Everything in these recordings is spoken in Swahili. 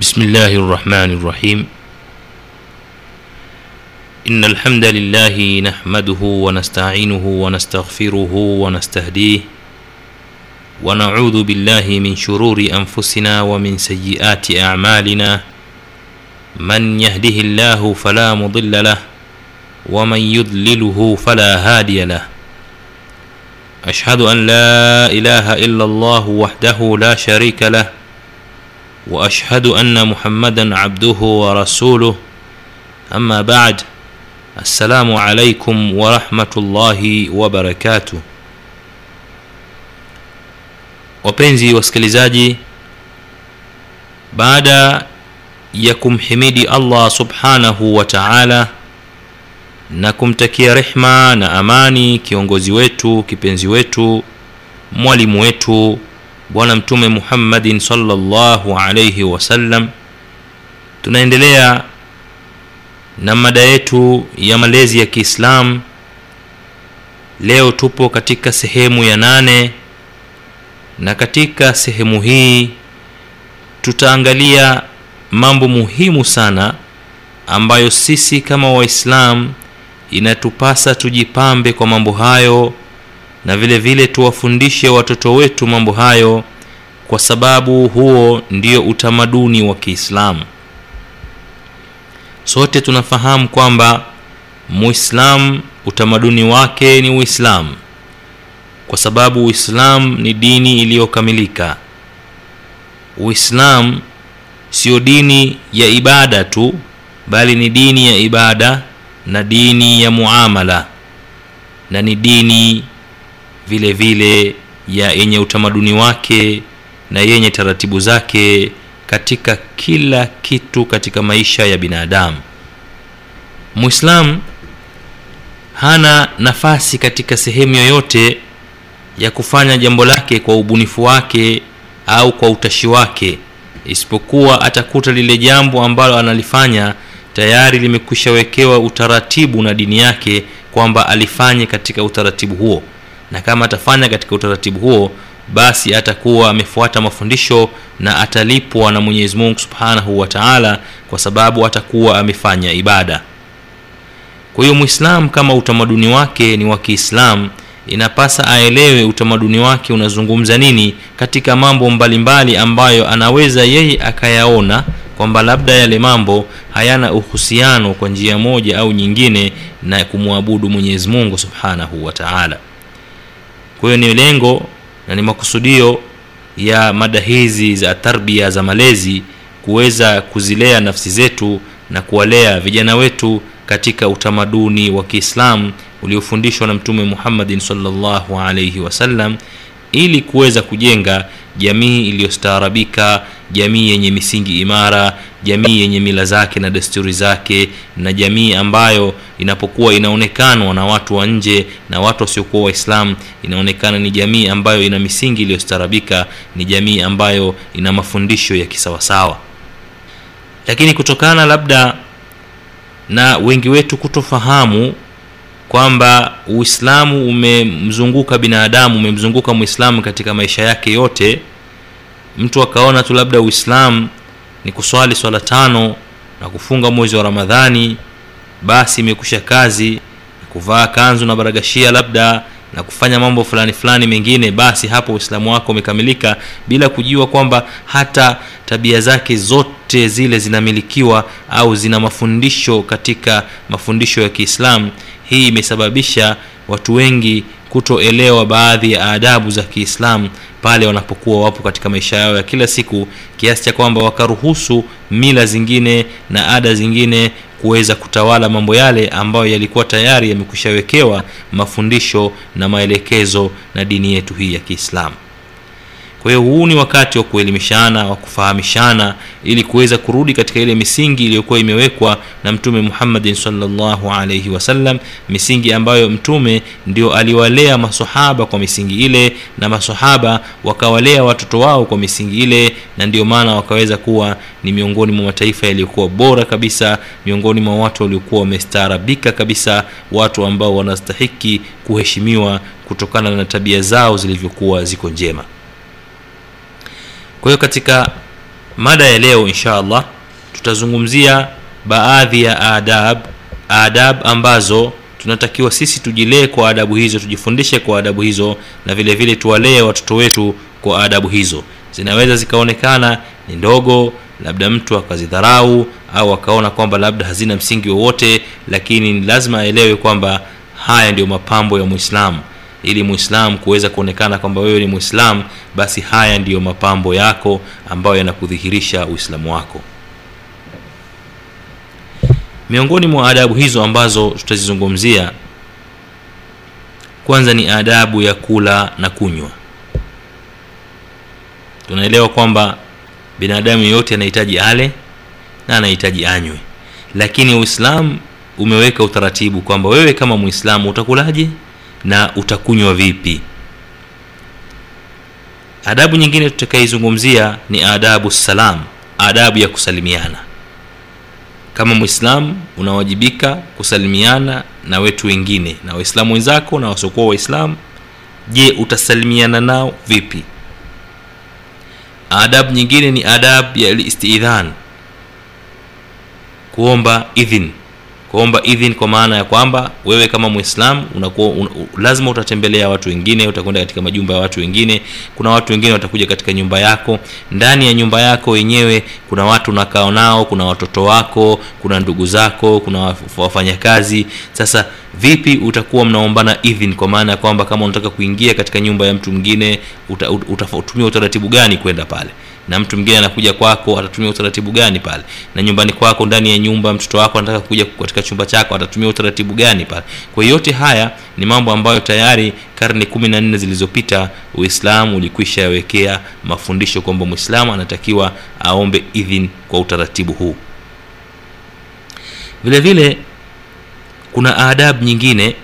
بسم الله الرحمن الرحيم. إن الحمد لله نحمده ونستعينه ونستغفره ونستهديه ونعوذ بالله من شرور أنفسنا ومن سيئات أعمالنا. من يهده الله فلا مضل له ومن يضلله فلا هادي له. أشهد أن لا إله إلا الله وحده لا شريك له واشهد ان محمدا عبده ورسوله اما بعد السلام عليكم ورحمه الله وبركاته wapenzi wasikilizaji baada ya kumhimidi allah subhanahu wa taala na kumtakia rehma na amani kiongozi wetu kipenzi wetu mwalimu wetu bwana mtume muhammadin salllahu alaihi wasallam tunaendelea na mada yetu ya malezi ya kiislam. Leo tupo katika sehemu ya nane na katika sehemu hii tutaangalia mambo muhimu sana ambayo sisi kama waislam inatupasa tujipambe kwa mambo hayo na vile vile tuwafundishe watoto wetu mambo hayo kwa sababu huo ndio utamaduni wa kiislamu. Sote tunafahamu kwamba muislam utamaduni wake ni uislamu kwa sababu uislam ni dini iliyokamilika. Uislam sio dini ya ibada tu bali ni dini ya ibada na dini ya muamala na ni dini vile vile ya yenye utamaduni wake na yenye taratibu zake katika kila kitu katika maisha ya binadamu. Mwislam hana nafasi katika sehemu yoyote ya kufanya jambo lake kwa ubunifu wake au kwa utashi wake isipokuwa atakuta lile jambo ambalo analifanya tayari limekwishawekewa utaratibu na dini yake kwamba alifanye katika utaratibu huo. Na kama atafanya katika utaratibu huo basi atakuwa amefuata mafundisho na atalipwa na mwenyezi mungu subhanahu wa taala kwa sababu atakuwa amefanya ibada. Kwa hiyo mwislam kama utamaduni wake ni wa kiislam inapasa aelewe utamaduni wake unazungumza nini katika mambo mbalimbali ambayo anaweza yeye akayaona kwamba labda yale mambo hayana uhusiano kwa njia moja au nyingine na kumwabudu mwenyezi mungu subhanahu wa taala. Kwa hiyo ni lengo na ni makusudio ya mada hizi za tarbia za malezi kuweza kuzilea nafsi zetu na kuwalea vijana wetu katika utamaduni wa kiislamu uliofundishwa na mtume muhammadin salllahu alaihi wasallam ili kuweza kujenga jamii iliyostaarabika jamii yenye misingi imara jamii yenye mila zake na desturi zake na jamii ambayo inapokuwa inaonekanwa na watu wa nje na watu wasiokuwa waislam inaonekana ni jamii ambayo ina misingi iliyostaarabika ni jamii ambayo ina mafundisho ya kisawasawa. Lakini kutokana labda na wengi wetu kutofahamu kwamba uislamu umemzunguka binadamu umemzunguka mwislamu katika maisha yake yote. Mtu akaona tu labda uislamu ni kuswali swala tano na kufunga mwezi wa ramadhani basi imekusha kazi kuvaa kanzu na baragashia labda na kufanya mambo fulani fulani mengine basi hapo uislamu wako umekamilika bila kujua kwamba hata tabia zake zote zile zinamilikiwa au zina mafundisho katika mafundisho ya kiislamu. Hii imesababisha watu wengi kutoelewa baadhi ya adabu za kiislamu pale wanapokuwa wapo katika maisha yao ya kila siku kiasi cha kwamba wakaruhusu mila zingine na ada zingine kuweza kutawala mambo yale ambayo yalikuwa tayari yamekushawekewa mafundisho na maelekezo na dini yetu hii ya kiislamu kwa hiyo huu ni wakati wa kuelimishana wa kufahamishana ili kuweza kurudi katika ile misingi iliyokuwa imewekwa na mtume muhammadin salllahu alaihi wasallam misingi ambayo mtume ndio aliwalea masahaba kwa misingi ile na masahaba wakawalea watoto wao kwa misingi ile na ndio maana wakaweza kuwa ni miongoni mwa mataifa yaliyokuwa bora kabisa miongoni mwa watu waliokuwa wamestaarabika kabisa watu ambao wanastahiki kuheshimiwa kutokana na tabia zao zilivyokuwa ziko njema kwa hiyo katika mada ya leo insha allah tutazungumzia baadhi ya adab adab ambazo tunatakiwa sisi tujilee kwa adabu hizo tujifundishe kwa adabu hizo na vile vile tuwalee watoto wetu kwa adabu hizo. Zinaweza zikaonekana ni ndogo labda mtu akazidharau au akaona kwamba labda hazina msingi wowote lakini lazima aelewe kwamba haya ndio mapambo ya mwislamu ili mwislamu kuweza kuonekana kwamba wewe ni mwislamu basi haya ndiyo mapambo yako ambayo yanakudhihirisha uislamu wako. Miongoni mwa adabu hizo ambazo tutazizungumzia kwanza ni adabu ya kula na kunywa. Tunaelewa kwamba binadamu yeyote anahitaji ale na anahitaji anywe. Lakini uislamu umeweka utaratibu kwamba wewe kama mwislamu utakulaje na utakunywa vipi. Adabu nyingine tutakaizungumzia ni adabu salam adabu ya kusalimiana. Kama mwislamu unawajibika kusalimiana na wetu wengine na waislamu wenzako na wasiokuwa waislamu je utasalimiana nao vipi? Adabu nyingine ni adabu ya listidhan kuomba idhin kuomba idhin kwa maana ya kwamba wewe kama mwislam unakuwa un, lazima utatembelea watu wengine utakwenda katika majumba ya watu wengine kuna watu wengine watakuja katika nyumba yako. Ndani ya nyumba yako wenyewe kuna watu unakaa nao kuna watoto wako kuna ndugu zako kuna wafanyakazi. Sasa vipi utakuwa mnaombana idhin kwa maana ya kwamba kama unataka kuingia katika nyumba ya mtu mwingine uta, uta, utaratibu gani kwenda pale na mtu mwingine anakuja kwako atatumia utaratibu gani pale? Na nyumbani kwako ndani ya nyumba mtoto wako anataka kuja katika chumba chako atatumia utaratibu gani pale? Kwa yote haya ni mambo ambayo tayari karne kumi na nne zilizopita uislamu ulikwisha yawekea mafundisho kwamba mwislamu anatakiwa aombe idhin kwa utaratibu huu. Vile vile kuna adab nyingine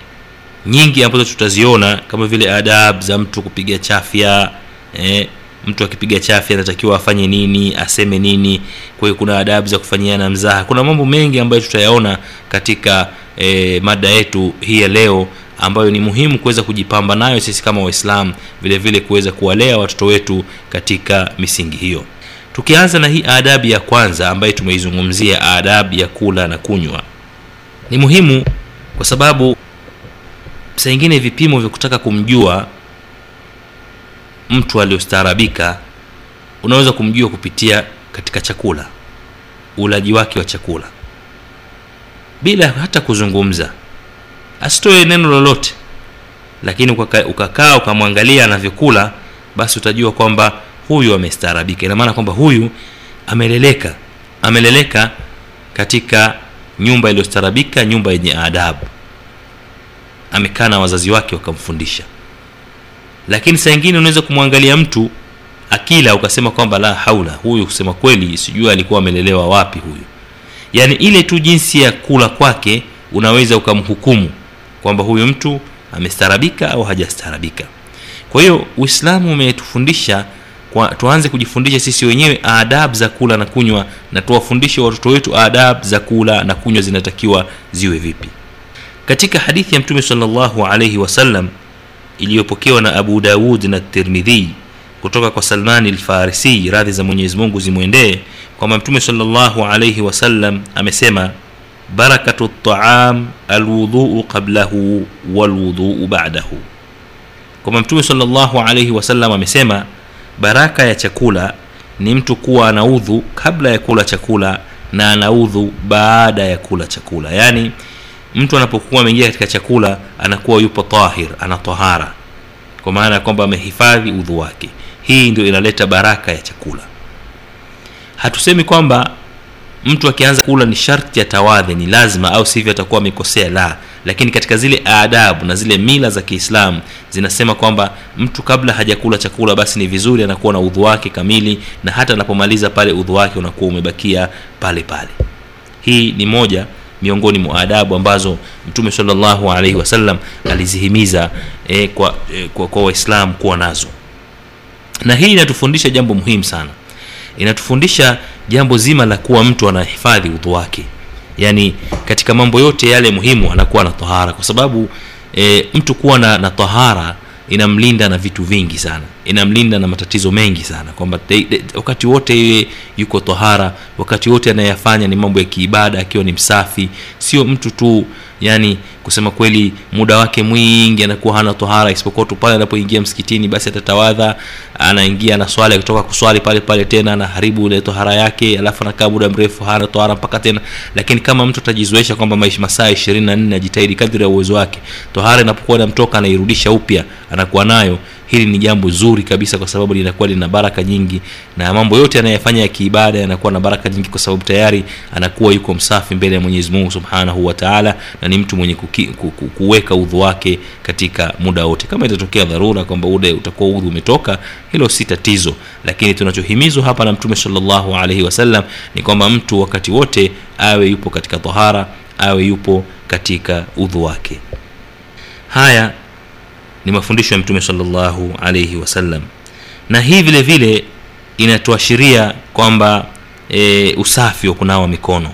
nyingi ambazo tutaziona kama vile adab za mtu kupiga chafya eh, mtu akipiga chafya anatakiwa afanye nini aseme nini. Kwa hiyo kuna adabu za kufanyiana mzaha. Kuna mambo mengi ambayo tutayaona katika e, mada yetu hii ya leo ambayo ni muhimu kuweza kujipamba nayo sisi kama waislamu vile vile kuweza kuwalea watoto wetu katika misingi hiyo. Tukianza na hii adabu ya kwanza ambayo tumeizungumzia adabu ya kula na kunywa. Ni muhimu kwa sababu saa ingine vipimo vya kutaka kumjua mtu aliyostaarabika unaweza kumjua kupitia katika chakula ulaji wake wa chakula. Bila hata kuzungumza asitoe neno lolote lakini ukakaa ukamwangalia anavyokula basi utajua kwamba huyu amestaarabika. Ina maana kwamba huyu ameleleka ameleleka katika nyumba iliyostaarabika nyumba yenye adabu. Amekaa na wazazi wake wakamfundisha lakini saa ingine unaweza kumwangalia mtu akila ukasema kwamba la haula huyu kusema kweli sijui alikuwa amelelewa wapi huyu. Yaani ile tu jinsi ya kula kwake unaweza ukamhukumu kwamba huyu mtu amestarabika au hajastarabika. Kwa hiyo uislamu umetufundisha kwa, tuanze kujifundisha sisi wenyewe adab za kula na kunywa na tuwafundishe watoto wetu adab za kula na kunywa zinatakiwa ziwe vipi. Katika hadithi ya mtume sallallahu alaihi wasallam iliyopokewa na abu daud na tirmidhi kutoka kwa salmani lfarisi radhi za mwenyezi mungu zimwendee kwamba mtume salllahu alaihi wasallam amesema barakatu alwudhuu qablahu walwudhuu badahu. Kwamba mtume salllahu alaihi wasallam amesema baraka ya chakula ni mtu kuwa anaudhu kabla ya kula chakula na anaudhu baada ya kula chakula. Yaani mtu anapokuwa ameingia katika chakula anakuwa yupo tahir ana tahara. Kwa maana ya kwamba amehifadhi udhu wake. Hii ndio inaleta baraka ya chakula. Hatusemi kwamba mtu akianza kula ni sharti atawadhe ni lazima au sivyo atakuwa amekosea la. Lakini katika zile adabu na zile mila za kiislamu zinasema kwamba mtu kabla hajakula chakula basi ni vizuri anakuwa na udhu wake kamili na hata anapomaliza pale udhu wake unakuwa umebakia pale pale. Hii ni moja miongoni mwa adabu ambazo mtume salllahu alaihi wasallam alizihimiza e, kwa, e, kwa, kwa waislamu kuwa nazo. Na hii inatufundisha jambo muhimu sana. Inatufundisha jambo zima la kuwa mtu anahifadhi udhu wake. Yaani katika mambo yote yale muhimu anakuwa na tahara kwa sababu e, mtu kuwa na, na tahara inamlinda na vitu vingi sana. Inamlinda na matatizo mengi sana. Kwamba wakati wote yeye yuko tohara wakati wote anayeyafanya ni mambo ya kiibada akiwa ni msafi. Sio mtu tu yani kusema kweli muda wake mwingi anakuwa hana tohara isipokuwa tu pale anapoingia msikitini basi atatawadha anaingia na swali akitoka kuswali pale pale tena anaharibu ile tohara yake alafu anakaa muda mrefu hana tohara mpaka tena. Lakini kama mtu atajizoesha kwamba masaa ishirini na nne ajitahidi kadri ya uwezo wake tohara inapokuwa inamtoka anairudisha upya anakuwa nayo hili ni jambo zuri kabisa kwa sababu linakuwa lina baraka nyingi na mambo yote anayofanya ya kiibada yanakuwa na baraka nyingi kwa sababu tayari anakuwa yuko msafi mbele ya mwenyezi mungu subhanahu wa taala na ni mtu mwenye kuki, ku, ku, kuweka udhu wake katika muda wote. Kama itatokea dharura kwamba ude utakuwa udhu umetoka hilo si tatizo. Lakini tunachohimizwa hapa na mtume salllahu alaihi wasallam ni kwamba mtu wakati wote awe yupo katika tahara awe yupo katika udhu wake. Haya ni mafundisho ya mtume salllahu alaihi wasallam na hii vile vile inatuashiria kwamba e, usafi wa kunawa mikono.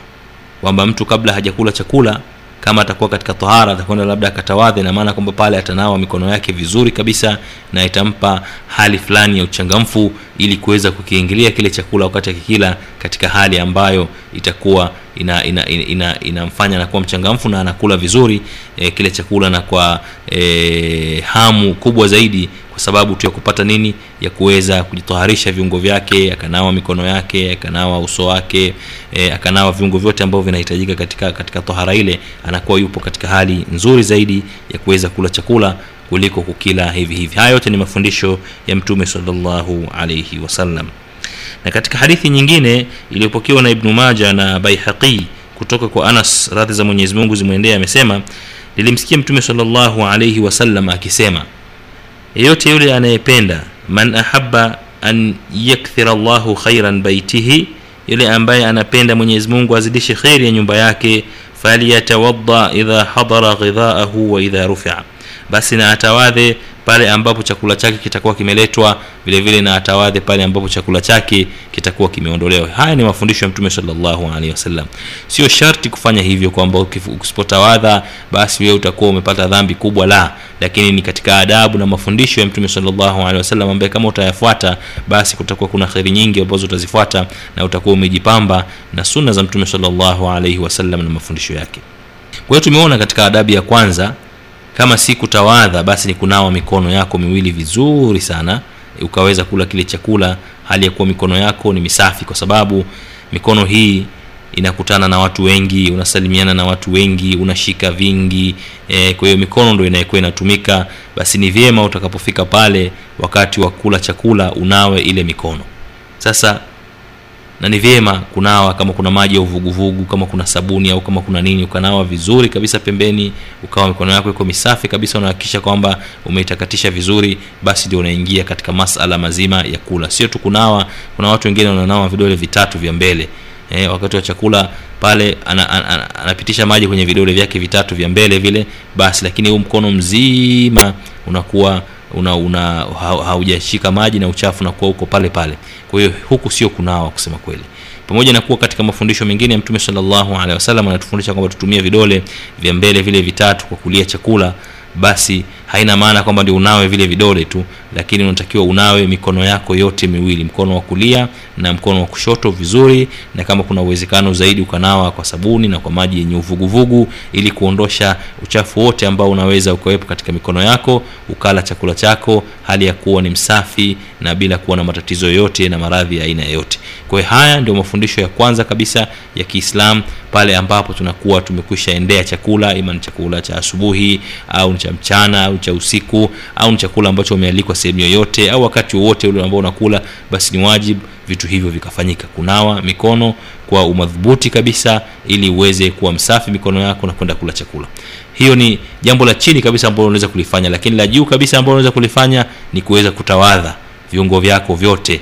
Kwamba mtu kabla hajakula chakula kama atakuwa katika tahara atakwenda labda akatawadhe na maana kwamba pale atanawa mikono yake vizuri kabisa na itampa hali fulani ya uchangamfu ili kuweza kukiingilia kile chakula wakati akikila katika hali ambayo itakuwa inamfanya ina, ina, ina, ina anakuwa mchangamfu na anakula vizuri e, kile chakula na kwa e, hamu kubwa zaidi kwa sababu tu ya kupata nini? Ya kuweza kujitoharisha viungo vyake akanawa mikono yake akanawa uso wake e, akanawa viungo vyote ambavyo vinahitajika katika katika tohara ile anakuwa yupo katika hali nzuri zaidi ya kuweza kula chakula kuliko kukila hivi hivi. Haya yote ni mafundisho ya mtume salllahu alaihi wasallam na katika hadithi nyingine iliyopokewa na ibnu maja na baihaqi kutoka kwa anas radhi za mwenyezi mungu zimwendee amesema nilimsikia mtume salllahu alaihi wasallam akisema yeyote yule anayependa man ahaba an yakthira llahu khairan baitihi yule ambaye anapenda mwenyezi mungu azidishe kheri ya nyumba yake falyatawadda idha hadara ghidhaahu wa idha rufia basi na atawadhe pale ambapo chakula chake kitakuwa kimeletwa vile vile na atawadhe pale ambapo chakula chake kitakuwa kimeondolewa. Haya ni mafundisho ya mtume wasallam. Sio sharti kufanya hivyo kwamba usipotawadha basi wewe utakuwa umepata dhambi kubwa la. Lakini ni katika adabu na mafundisho ya mtume wasallam ambaye kama utayafuata basi kutakuwa kuna kheri nyingi ambazo utazifuata na utakuwa umejipamba na sunna za mtume salllahu alaihi na mafundisho yake. Kwa hiyo tumeona katika adabu ya kwanza kama si kutawadha basi ni kunawa mikono yako miwili vizuri sana. Ukaweza kula kile chakula hali ya kuwa mikono yako ni misafi kwa sababu mikono hii inakutana na watu wengi unasalimiana na watu wengi unashika vingi e, kwa hiyo mikono ndo inayokuwa inatumika. Basi ni vyema utakapofika pale wakati wa kula chakula unawe ile mikono. Sasa na ni vyema kunawa kama kuna maji ya uvuguvugu kama kuna sabuni au kama kuna nini ukanawa vizuri kabisa pembeni ukawa mikono yako iko misafi kabisa unahakikisha kwamba umeitakatisha vizuri basi ndio unaingia katika masala mazima ya kula. Sio tu kunawa kuna watu wengine wananawa vidole vitatu vya mbele. Eh, wakati wa chakula pale anapitisha ana, ana, ana maji kwenye vidole vyake vitatu vya mbele vile basi lakini huu mkono mzima unakuwa una, una haujashika maji na uchafu unakuwa huko pale pale. Kwa hiyo huku sio kunawa kusema kweli. Pamoja na kuwa katika mafundisho mengine ya mtume salllahu alaihi wasallam anatufundisha kwamba tutumie vidole vya mbele vile vitatu kwa kulia chakula basi haina maana kwamba ndio unawe vile vidole tu lakini unatakiwa unawe mikono yako yote miwili mkono wa kulia na mkono wa kushoto vizuri na kama kuna uwezekano zaidi ukanawa kwa sabuni na kwa maji yenye uvuguvugu ili kuondosha uchafu wote ambao unaweza ukawepo katika mikono yako ukala chakula chako hali ya kuwa ni msafi na bila kuwa na matatizo yoyote na maradhi ya aina yoyote. Kwa hiyo haya ndio mafundisho ya kwanza kabisa ya kiislam pale ambapo tunakuwa tumekwisha endea chakula ima ni chakula cha asubuhi au ni cha mchana au cha usiku au ni chakula ambacho umealikwa sehemu yoyote au wakati wowote ule ambao unakula basi ni wajibu vitu hivyo vikafanyika. Kunawa mikono kwa umadhubuti kabisa ili uweze kuwa msafi mikono yako na kwenda kula chakula. Hiyo ni jambo la chini kabisa ambalo unaweza kulifanya lakini la juu kabisa ambalo unaweza kulifanya ni kuweza kutawadha viungo vyako vyote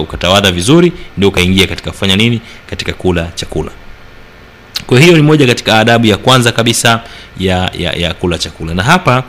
ukatawadha vizuri ndio ukaingia katika kufanya nini? Katika kula chakula. Kwa hiyo ni moja katika adabu ya kwanza kabisa ya, ya, ya kula chakula. Na hapa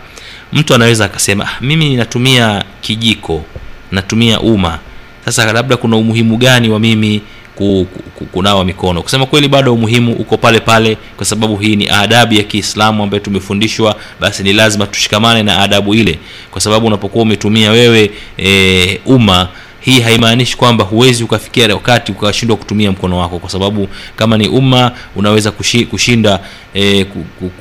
mtu anaweza akasema ah, mimi natumia kijiko natumia uma. Sasa labda kuna umuhimu gani wa mimi ku, ku, kunawa mikono. Kusema kweli bado umuhimu uko pale pale kwa sababu hii ni adabu ya kiislamu ambayo tumefundishwa basi ni lazima tushikamane na adabu ile. Kwa sababu unapokuwa umetumia wewe e, umma hii haimaanishi kwamba huwezi ukafikia wakati ukashindwa kutumia mkono wako. Kwa sababu kama ni umma unaweza kushi, kushinda e,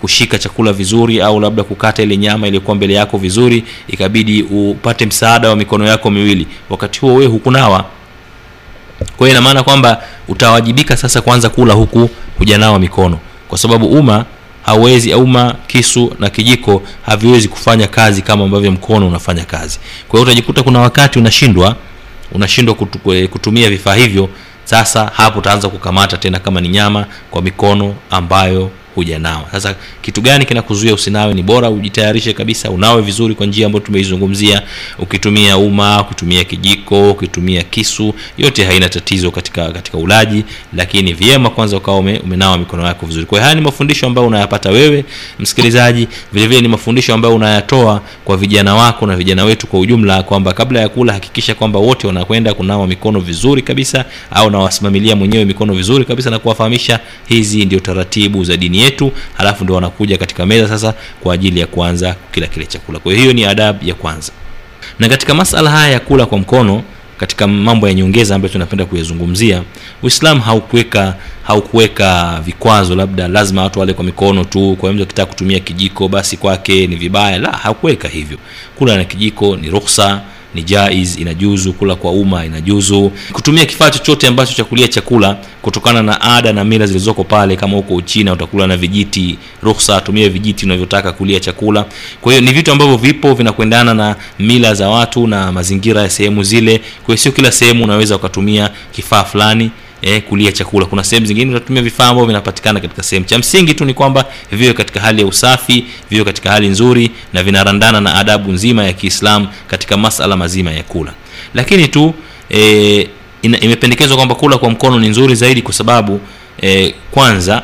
kushika chakula vizuri au labda kukata ile nyama iliyokuwa mbele yako vizuri ikabidi upate msaada wa mikono yako miwili. Wakati huo wewe hukunawa kwa hiyo ina maana kwamba utawajibika sasa kuanza kula huku hujanawa mikono. Kwa sababu umma hauwezi umma kisu na kijiko haviwezi kufanya kazi kama ambavyo mkono unafanya kazi. Kwa hiyo utajikuta kuna wakati unashindwa unashindwa kutumia vifaa hivyo sasa hapo utaanza kukamata tena kama ni nyama kwa mikono ambayo hujanawa sasa kitu gani kinakuzuia usinawe? Ni bora ujitayarishe kabisa unawe vizuri kwa njia ambayo tumeizungumzia ukitumia uma ukitumia kijiko ukitumia kisu yote haina tatizo katika katika ulaji lakini vyema kwanza ukawa ume, umenawa mikono yako vizuri. Kwa haya ni mafundisho ambayo unayapata wewe msikilizaji. Vile vile ni mafundisho ambayo unayatoa kwa vijana wako na vijana wetu kwa ujumla kwamba kabla ya kula hakikisha kwamba wote wanakwenda kunawa mikono vizuri kabisa au nawasimamilia mwenyewe mikono vizuri kabisa na kuwafahamisha hizi ndio taratibu za dini yetu halafu ndio wanakuja katika meza sasa kwa ajili ya kuanza kila kile chakula. Kwa hiyo ni adabu ya kwanza. Na katika masala haya ya kula kwa mkono katika mambo ya nyongeza ambayo tunapenda kuyazungumzia Uislamu haukuweka haukuweka vikwazo labda lazima watu wale kwa mikono tu kwa mtu akitaka kutumia kijiko basi kwake ni vibaya. La haukuweka hivyo. Kula na kijiko ni ruhusa ni jaiz inajuzu kula kwa umma inajuzu kutumia kifaa chochote ambacho cha kulia chakula kutokana na ada na mila zilizoko pale kama huko uchina utakula na vijiti ruhusa tumia vijiti unavyotaka kulia chakula. Kwa hiyo ni vitu ambavyo vipo vinakwendana na mila za watu na mazingira ya sehemu zile. Kwa hiyo sio kila sehemu unaweza ukatumia kifaa fulani eh, kulia chakula. Kuna sehemu zingine utatumia vifaa ambavyo vinapatikana katika sehemu. Cha msingi tu ni kwamba viwe katika hali ya usafi viwe katika hali nzuri na vinarandana na adabu nzima ya Kiislamu katika masala mazima ya kula. Lakini tu eh, imependekezwa kwamba kula kwa mkono ni nzuri zaidi kwa sababu eh, kwanza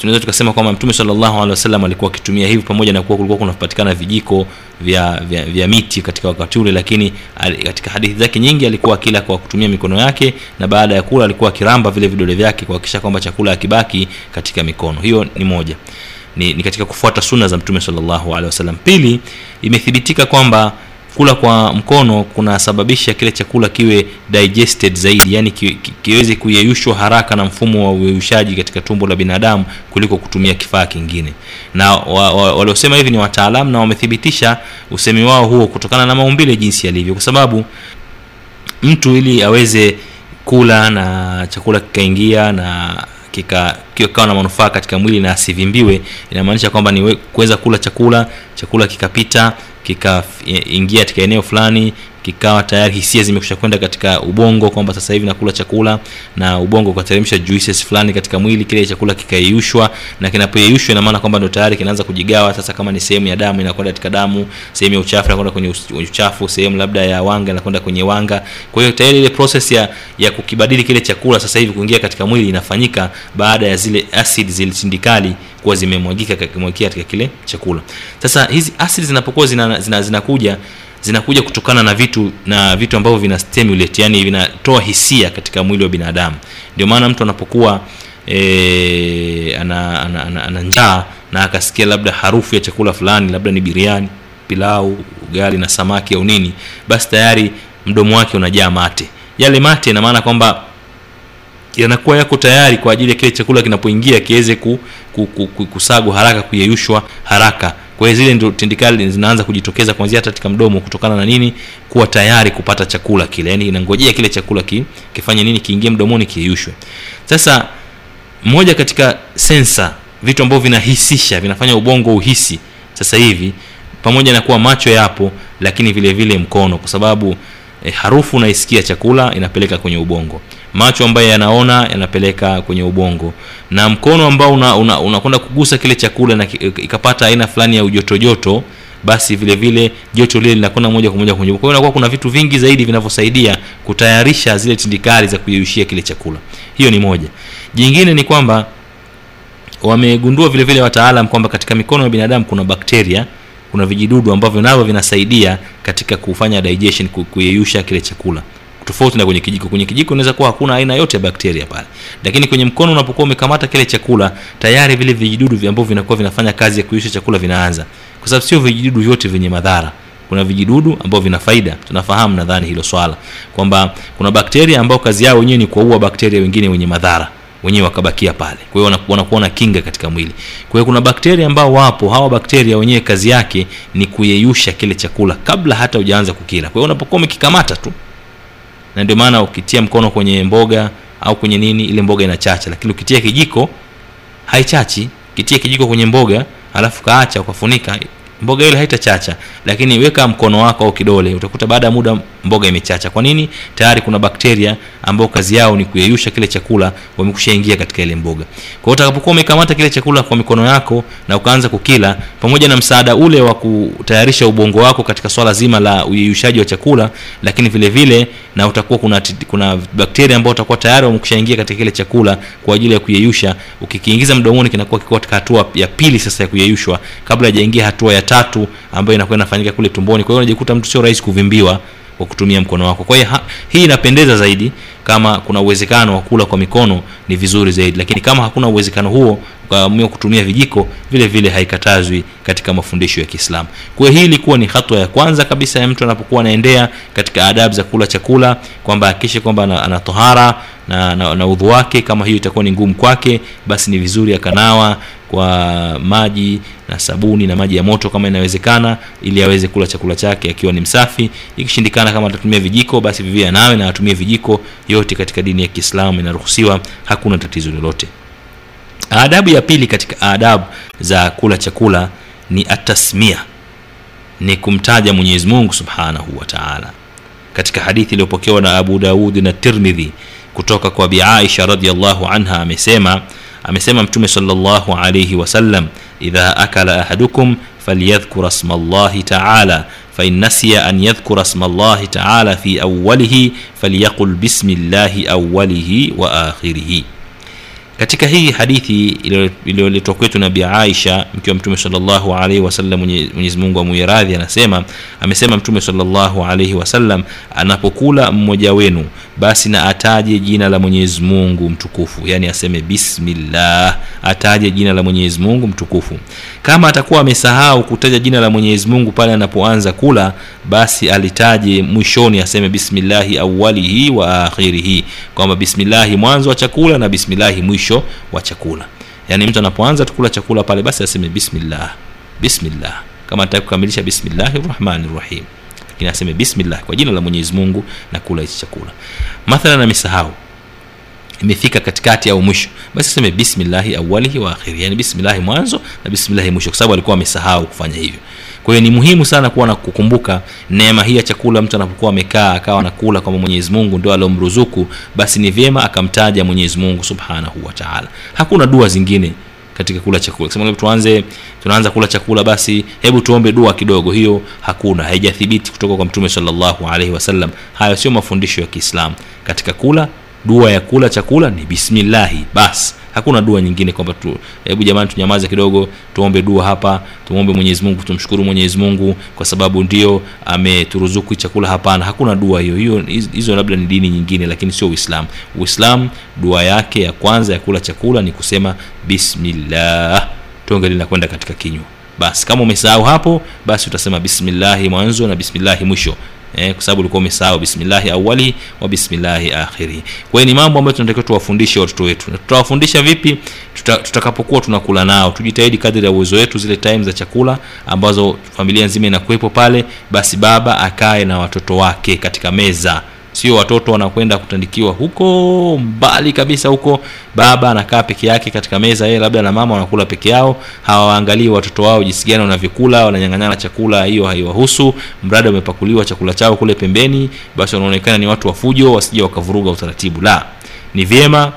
tunaweza tukasema kwamba mtume sallallahu alaihi wasallam alikuwa akitumia hivi pamoja na kuwa kulikuwa kunapatikana vijiko vya, vya, vya miti katika wakati ule lakini al, katika hadithi zake nyingi alikuwa akila kwa kutumia mikono yake na baada ya kula alikuwa akiramba vile vidole vyake kuhakikisha kwamba chakula akibaki katika mikono. Hiyo ni moja. Ni, ni katika kufuata sunna za mtume sallallahu alaihi wasallam. Pili imethibitika kwamba kula kwa mkono kunasababisha kile chakula kiwe digested zaidi yani ki, ki, kiweze kuyeyushwa haraka na mfumo wa uyeyushaji katika tumbo la binadamu kuliko kutumia kifaa kingine. Na wa, wa, waliosema hivi ni wataalamu na wamethibitisha usemi wao huo kutokana na maumbile jinsi yalivyo kwa sababu mtu ili aweze kula na chakula kikaingia na kikawa na manufaa katika mwili na asivimbiwe inamaanisha kwamba ni kuweza kula chakula chakula kikapita kikaingia katika eneo fulani kikawa tayari hisia zimekusha kwenda katika ubongo kwamba sasa hivi nakula chakula na ubongo ukateremsha juices fulani katika mwili kile chakula kikayeyushwa na kinapoyeyushwa ina maana kwamba ndo tayari kinaanza kujigawa. Sasa kama ni sehemu ya damu inakwenda katika damu sehemu ya uchafu inakwenda kwenye uchafu sehemu labda ya wanga inakwenda kwenye wanga. Kwa hiyo tayari ile process ya, ya kukibadili kile chakula sasa hivi kuingia katika mwili inafanyika baada ya zile acid zile kuwa zimemwagika katika kile chakula. Sasa hizi acid zinapokuwa zinakuja zina, zina, zina zinakuja kutokana na vitu na vitu ambavyo vina stimulate yani vinatoa hisia katika mwili wa binadamu. Ndio maana mtu anapokuwa e, ana, ana, ana, ana njaa na akasikia labda harufu ya chakula fulani labda ni biriani pilau ugali na samaki au nini basi tayari mdomo wake unajaa mate. Yale mate ina maana kwamba yanakuwa yako tayari kwa ajili ya kile chakula kinapoingia kiweze ku, ku, ku, ku, kusagwa haraka kuyeyushwa haraka kwa hiyo zile ndio tindikali zinaanza kujitokeza kuanzia hata katika mdomo kutokana na nini? Kuwa tayari kupata chakula kile. Yani inangojea kile chakula ki, kifanye nini? Kiingie mdomoni kiyushwe. sasa moja katika sensa vitu ambavyo vinahisisha vinafanya ubongo uhisi sasa hivi pamoja na kuwa macho yapo lakini vile vile mkono kwa sababu eh, harufu unaisikia chakula inapeleka kwenye ubongo macho ambayo yanaona yanapeleka kwenye ubongo. Na mkono ambao unakwenda una, una kugusa kile chakula na ikapata aina fulani ya ujotojoto basi vile vile joto lile linakwenda moja kwa moja kwenye kwa hiyo inakuwa kuna vitu vingi zaidi vinavyosaidia kutayarisha zile tindikali za kuyeyushia kile chakula. Hiyo ni moja. Jingine ni kwamba wamegundua vile vile wataalam kwamba katika mikono ya binadamu kuna bakteria kuna vijidudu ambavyo navyo vinasaidia katika kufanya digestion kuyeyusha kile chakula tofauti na kwenye kijiko. Kwenye kijiko inaweza kuwa hakuna aina yote ya bakteria pale. Lakini kwenye mkono unapokuwa umekamata kile chakula tayari vile vijidudu vi- ambavyo vinakuwa vinafanya kazi ya kuisha chakula vinaanza. Kwa sababu sio vijidudu vyote vyenye madhara. Kuna vijidudu ambao vina faida. Tunafahamu nadhani hilo swala. Kwamba kuna bakteria ambao kazi yao wenyewe ni kuwaua bakteria wengine wenye madhara. Wenyewe wakabakia pale. Kwa hiyo wanakuwa na kinga katika mwili. Kwa hiyo kuna bakteria ambao wapo. Hawa bakteria wenyewe kazi yake ni kuyeyusha kile chakula kabla hata hujaanza kukila. Kwa hiyo unapokuwa umekikamata tu na ndio maana ukitia mkono kwenye mboga au kwenye nini ile mboga inachacha. Lakini ukitia kijiko haichachi. Ukitia kijiko kwenye mboga alafu kaacha ukafunika mboga ile haitachacha lakini weka mkono wako au kidole utakuta baada ya muda mboga imechacha. Kwa nini? Tayari kuna bakteria ambao kazi yao ni kuyeyusha kile chakula wamekushaingia katika ile mboga. Kwa utakapokuwa umekamata kile chakula kwa mikono yako na ukaanza kukila pamoja na msaada ule wa kutayarisha ubongo wako katika swala zima la uyeyushaji wa chakula lakini vile vile na utakuwa kuna, kuna bakteria ambao utakuwa tayari wamekushaingia katika kile chakula kwa ajili ya kuyeyusha. Ukikiingiza mdomoni kinakuwa kiko katika hatua ya pili sasa ya kuyeyushwa kabla hajaingia hatua ya tatu ambayo inakuwa inafanyika kule tumboni. Kwa hiyo unajikuta mtu sio rahisi kuvimbiwa kwa kutumia mkono wako. Kwa hiyo hii inapendeza zaidi kama kuna uwezekano wa kula kwa mikono ni vizuri zaidi. Lakini kama hakuna uwezekano huo ukaamua kutumia vijiko vile vile haikatazwi katika mafundisho ya kiislamu. Kwa hii ilikuwa ni hatua ya kwanza kabisa ya mtu anapokuwa anaendea katika adabu za kula chakula kwamba akishe kwamba ana, ana tohara na, na, na udhu wake. Kama hiyo itakuwa ni ngumu kwake basi ni vizuri akanawa kwa maji na sabuni na maji ya moto kama inawezekana ili aweze kula chakula chake akiwa ni msafi. Ikishindikana kama atatumia vijiko basi vivia nawe na atumie vijiko yote katika dini ya kiislamu inaruhusiwa hakuna tatizo lolote. Adabu ya pili katika adabu za kula chakula ni atasmia ni kumtaja mwenyezi mungu subhanahu wa taala. Katika hadithi iliyopokewa na abu daudi na tirmidhi kutoka kwa bi aisha radiallahu anha amesema amesema mtume salllahu alaihi wasallam idha akala ahadukum falyadhkura sma llahi taala fain nasiya an yadhkura sma llahi taala fi awalihi falyaqul bismi llahi awalihi wa akhirihi katika hii hadithi iliyoletwa kwetu na aisha mkiwa mtume salllahu alaihi wasallam mwenyezi mungu amuiradhi anasema amesema mtume salllahu alaihi wasallam anapokula mmoja wenu basi na ataje jina la mwenyezi mungu mtukufu. Yani aseme bismillah ataje jina la mwenyezi mungu mtukufu. Kama atakuwa amesahau kutaja jina la mwenyezi mungu pale anapoanza kula basi alitaje mwishoni aseme bismillahi awalihi wa akhirihi kwamba bismillahi mwanzo wa chakula na bismillahi mwisho wa chakula. Yaani mtu anapoanza tukula chakula pale basi aseme bismillah bismillah. Kama ataki kukamilisha bismillahi rahmani rahim lakini aseme bismillah kwa jina la mwenyezi mungu na hichi chakula. Mathalan amesahau imefika katikati au mwisho. Basi aseme bismillahi awalihi wa akhiri yani bismillahi mwanzo na bismillahi mwisho. Kwa sababu alikuwa amesahau kufanya hivyo kwa hiyo ni muhimu sana kuwa na kukumbuka neema hii ya chakula. Mtu anapokuwa amekaa akawa anakula kwamba mwenyezi mungu ndio aliomruzuku basi ni vyema akamtaja mwenyezi mungu subhanahu wa taala. Hakuna dua zingine katika kula chakula. Kusema tuanze tunaanza kula chakula basi hebu tuombe dua kidogo. Hiyo hakuna haijathibiti kutoka kwa mtume salllahu alaihi wasallam hayo sio mafundisho ya kiislamu. Katika kula dua ya kula chakula ni bismillahi basi hakuna dua nyingine kwamba tu hebu jamani tunyamaze kidogo tuombe dua hapa tumwombe mwenyezi mungu tumshukuru mwenyezi mungu kwa sababu ndio ameturuzuku chakula. Hapana hakuna dua hiyo. Hiyo hizo labda ni dini nyingine lakini sio uislamu. Uislamu dua yake ya kwanza ya kula chakula ni kusema bismillah. Tonge linakwenda katika kinywa. Basi kama umesahau hapo basi utasema bismillahi mwanzo na bismillahi mwisho eh, kwa sababu ulikuwa umesahau bismillahi awali wa bismillahi akhiri. Kwa hiyo ni mambo ambayo tunatakiwa tuwafundishe watoto wetu. Na tutawafundisha vipi? Tuta, tutakapokuwa tunakula nao. Tujitahidi kadri ya uwezo wetu zile time za chakula ambazo familia nzima inakuwepo pale basi baba akae na watoto wake katika meza sio watoto wanakwenda kutandikiwa huko mbali kabisa huko. Baba anakaa peke yake katika meza yeye labda na mama wanakula peke yao. Hawaangalii watoto wao jinsi gani wanavyokula wananyang'anyana chakula hiyo haiwahusu. Mradi wamepakuliwa chakula chao kule pembeni basi wanaonekana ni watu wafujo wasija wakavuruga utaratibu. La ni vyema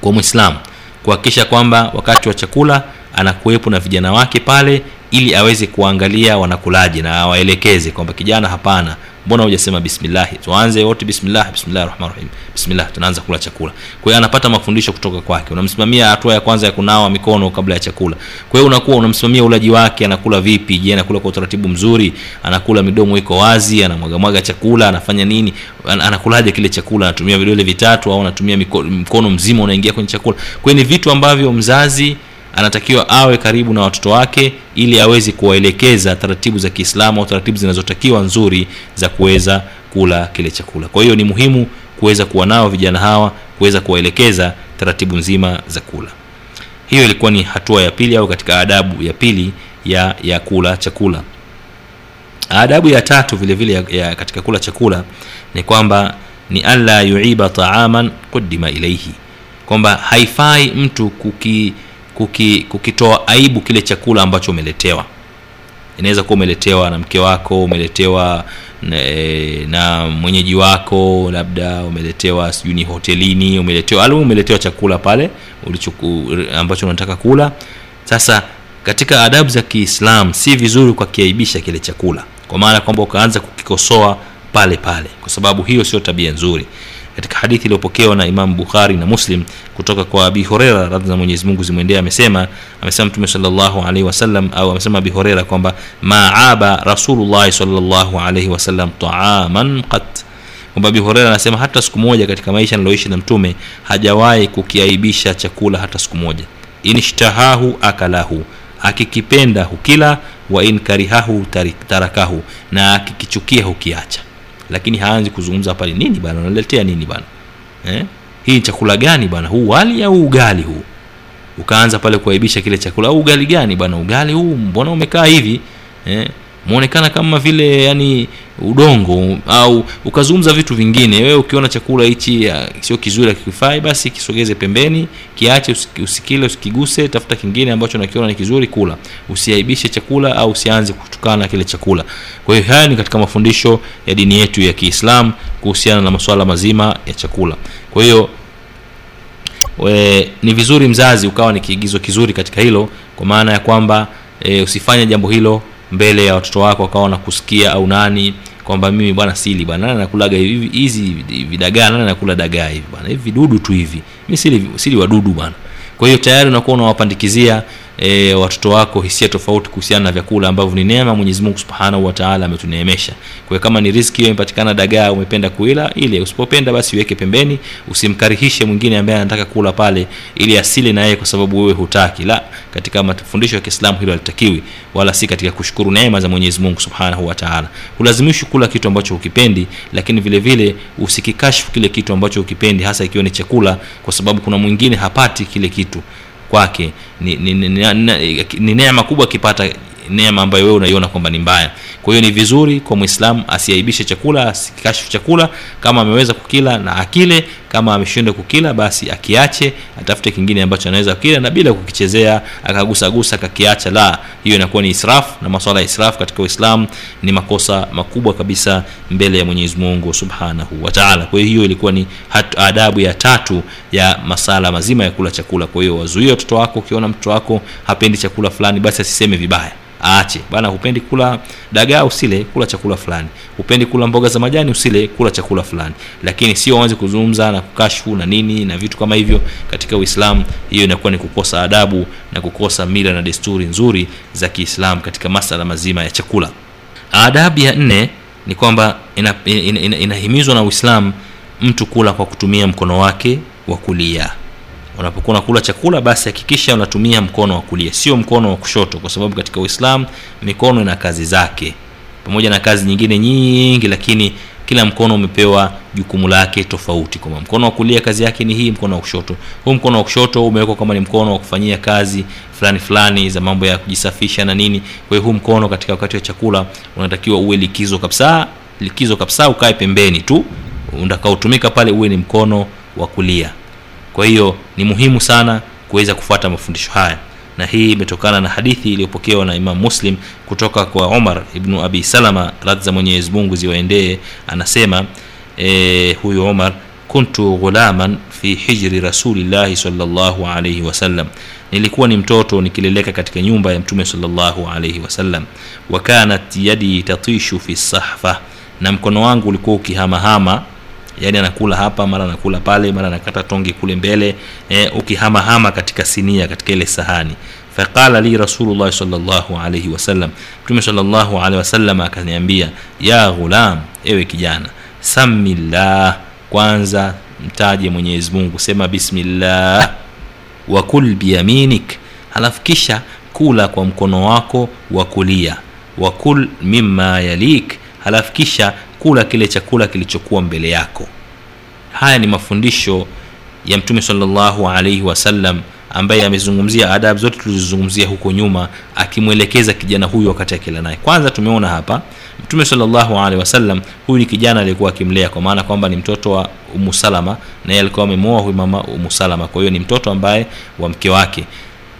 kwa mwislamu kuhakikisha kwamba wakati wa chakula anakuwepo na vijana wake pale ili aweze kuangalia wanakulaje na awaelekeze kwamba kijana hapana mbona hujasema bismillahi? Tuanze wote bismillah bismillahi rahmani rahim. Bismillah tunaanza kula chakula. Kwa hiyo anapata mafundisho kutoka kwake. Unamsimamia hatua ya kwanza ya kunawa mikono kabla ya chakula. Kwa hiyo unakuwa unamsimamia ulaji wake anakula vipi? Je anakula kwa utaratibu mzuri? Anakula midomo iko wazi anamwagamwaga chakula anafanya nini? An- anakulaje kile chakula? Anatumia vidole vitatu au anatumia mkono mzima unaingia kwenye chakula? Kwa hiyo ni vitu ambavyo mzazi anatakiwa awe karibu na watoto wake ili aweze kuwaelekeza taratibu za kiislamu au taratibu zinazotakiwa nzuri za kuweza kula kile chakula. Kwa hiyo ni muhimu kuweza kuwa nao vijana hawa kuweza kuwaelekeza taratibu nzima za kula. Hiyo ilikuwa ni hatua ya pili au katika adabu ya pili ya ya kula chakula. Adabu ya tatu vile vile ya, ya katika kula chakula ni kwamba ni alla yuiba taaman qudima ilaihi kwamba haifai mtu kuki, kuki, kukitoa aibu kile chakula ambacho umeletewa. Inaweza kuwa umeletewa na mke wako umeletewa na, eh, na mwenyeji wako labda umeletewa sijui ni hotelini umeletewa au umeletewa chakula pale ulichuku, ambacho unataka kula. Sasa katika adabu za kiislam si vizuri ukakiaibisha kile chakula. Kwa maana kwamba ukaanza kukikosoa pale pale. Kwa sababu hiyo sio tabia nzuri katika hadithi iliyopokewa na imam bukhari na muslim kutoka kwa abi horeira radhi za mwenyezi mungu amesema amesema mtume salllahu alaihi wasallam au amesema abi horera kwamba maaba rasulullahi salllahu alaihi wasallam taaman qat. Kwamba abi horera anasema hata siku moja katika maisha niloishi na mtume hajawahi kukiaibisha chakula hata siku moja. Inishtahahu akalahu. Akikipenda hukila. Wa in karihahu tarakahu. Na akikichukia hukiacha lakini haanzi kuzungumza pale nini bana? Unaletea nini bana? Eh? hii chakula gani bana? Huu wali au ugali huu? Ukaanza pale kuaibisha kile chakula. Au ugali gani bana? Ugali huu mbona umekaa hivi? Eh? Muonekana kama vile yani udongo au ukazungumza vitu vingine. Wewe ukiona chakula hichi ah, sio kizuri akikifai basi kisogeze pembeni kiache usiki- usikile usikiguse tafuta kingine ambacho nakiona ni kizuri kula. Usiaibishe chakula au usianze kutukana kile chakula. Kwa hiyo haya ni katika mafundisho ya dini yetu ya kiislam kuhusiana na masuala mazima ya chakula. Kwa hiyo we, ni vizuri mzazi ukawa ni kiigizo kizuri katika hilo kwa maana ya kwamba e, usifanye jambo hilo mbele ya watoto wako wakawa nakusikia au nani kwamba mimi bwana sili bwana nani nakulaga hivi hizi vidagaa nani nakula dagaa hivi bwana hivi vidudu tu hivi mi sili, sili wadudu bwana. Kwa hiyo tayari unakuwa unawapandikizia e, watoto wako hisia tofauti kuhusiana na vyakula ambavyo ni neema mwenyezi mungu subhanahu wataala ametuneemesha. Kwa kama ni riski hiyo imepatikana dagaa umependa kuila ile. Usipopenda basi uweke pembeni usimkarihishe mwingine ambaye anataka kula pale ili asile na yeye kwa sababu wewe hutaki. La katika mafundisho ya kiislamu hilo halitakiwi wala si katika kushukuru neema za mwenyezi mungu subhanahu wataala Hulazimishwi kula kitu ambacho hukipendi lakini vile vile usikikashfu kile kitu ambacho hukipendi hasa ikiwa ni chakula kwa sababu kuna mwingine hapati kile kitu kwake ni, ni, ni, ni, ni, neema kubwa akipata neema ambayo wewe unaiona kwamba ni mbaya. Kwa hiyo ni vizuri kwa mwislamu asiaibishe chakula asikashifu chakula. Kama ameweza kukila na akile kama ameshindwa kukila basi akiache atafute kingine ambacho anaweza kukila na bila kukichezea akagusagusa akakiacha la. Hiyo inakuwa ni israfu na maswala ya israfu katika uislamu ni makosa makubwa kabisa mbele ya mwenyezi mungu subhanahu wataala kwa hiyo hiyo ilikuwa ni hat, adabu ya tatu ya masala mazima ya kula chakula. Kwa hiyo wazuie watoto wako ukiona mtoto wako hapendi chakula fulani basi asiseme vibaya aache. Bana hupendi kula dagaa usile kula chakula fulani. Hupendi kula mboga za majani usile kula chakula fulani. Lakini sio anze kuzungumza na kukashfu na nini na vitu kama hivyo katika uislamu. Hiyo inakuwa ni kukosa adabu na kukosa mila na desturi nzuri za kiislam katika masala mazima ya chakula. Adabu ya nne ni kwamba inahimizwa ina, ina, ina, na uislamu mtu kula kwa kutumia mkono wake wa kulia unapokuwa unakula chakula basi hakikisha unatumia mkono wa kulia sio mkono wa kushoto kwa sababu katika uislam mikono ina kazi zake. Pamoja na kazi nyingine nyingi lakini kila mkono umepewa jukumu lake tofauti kwamba mkono wa kulia kazi yake ni hii mkono wa kushoto. Huu mkono wa kushoto umewekwa kama ni mkono wa kufanyia kazi fulani fulani za mambo ya kujisafisha na nini. Kwa hiyo huu mkono katika wakati wa chakula unatakiwa uwe likizo kabisa likizo kabisa ukae pembeni tu utakaotumika pale uwe ni mkono wa kulia kwa hiyo ni muhimu sana kuweza kufuata mafundisho haya. Na hii imetokana na hadithi iliyopokewa na imam muslim kutoka kwa umar ibnu abi salama radhi za mwenyezi ziwaendee. Anasema e, huyu umar kuntu ghulaman fi hijri rasulillahi salllahu alaihi wasallam. Nilikuwa ni mtoto nikileleka katika nyumba ya mtume salllahu alaihi wasallam. Wa kanat yadi tatishu fi sahfa. Na mkono wangu ulikuwa ukihamahama yani anakula hapa mara anakula pale mara anakata tonge kule mbele eh, ukihamahama katika sinia katika ile sahani. Faqala li rasulullah salllahu alaihi wasallam mtume salllahu alaihi wasallam akaniambia ya ghulam ewe kijana samillah kwanza mtaje mwenyezi mungu sema bismillah wakul biyaminik halafu kisha kula kwa mkono wako wa kulia wakul mima yalik. Halafu kisha kula kile chakula kilichokuwa mbele yako. Haya ni mafundisho ya mtume salllahu alaihi wasallam ambaye amezungumzia adabu zote tulizozungumzia huko nyuma akimwelekeza kijana huyu wakati akila naye. Kwanza tumeona hapa mtume salllahu alehi wasallam huyu ni kijana aliyekuwa akimlea kwa maana kwamba ni mtoto wa umusalama naye alikuwa amemwoa huyu mama umusalama kwa hiyo ni mtoto ambaye wa mke wake.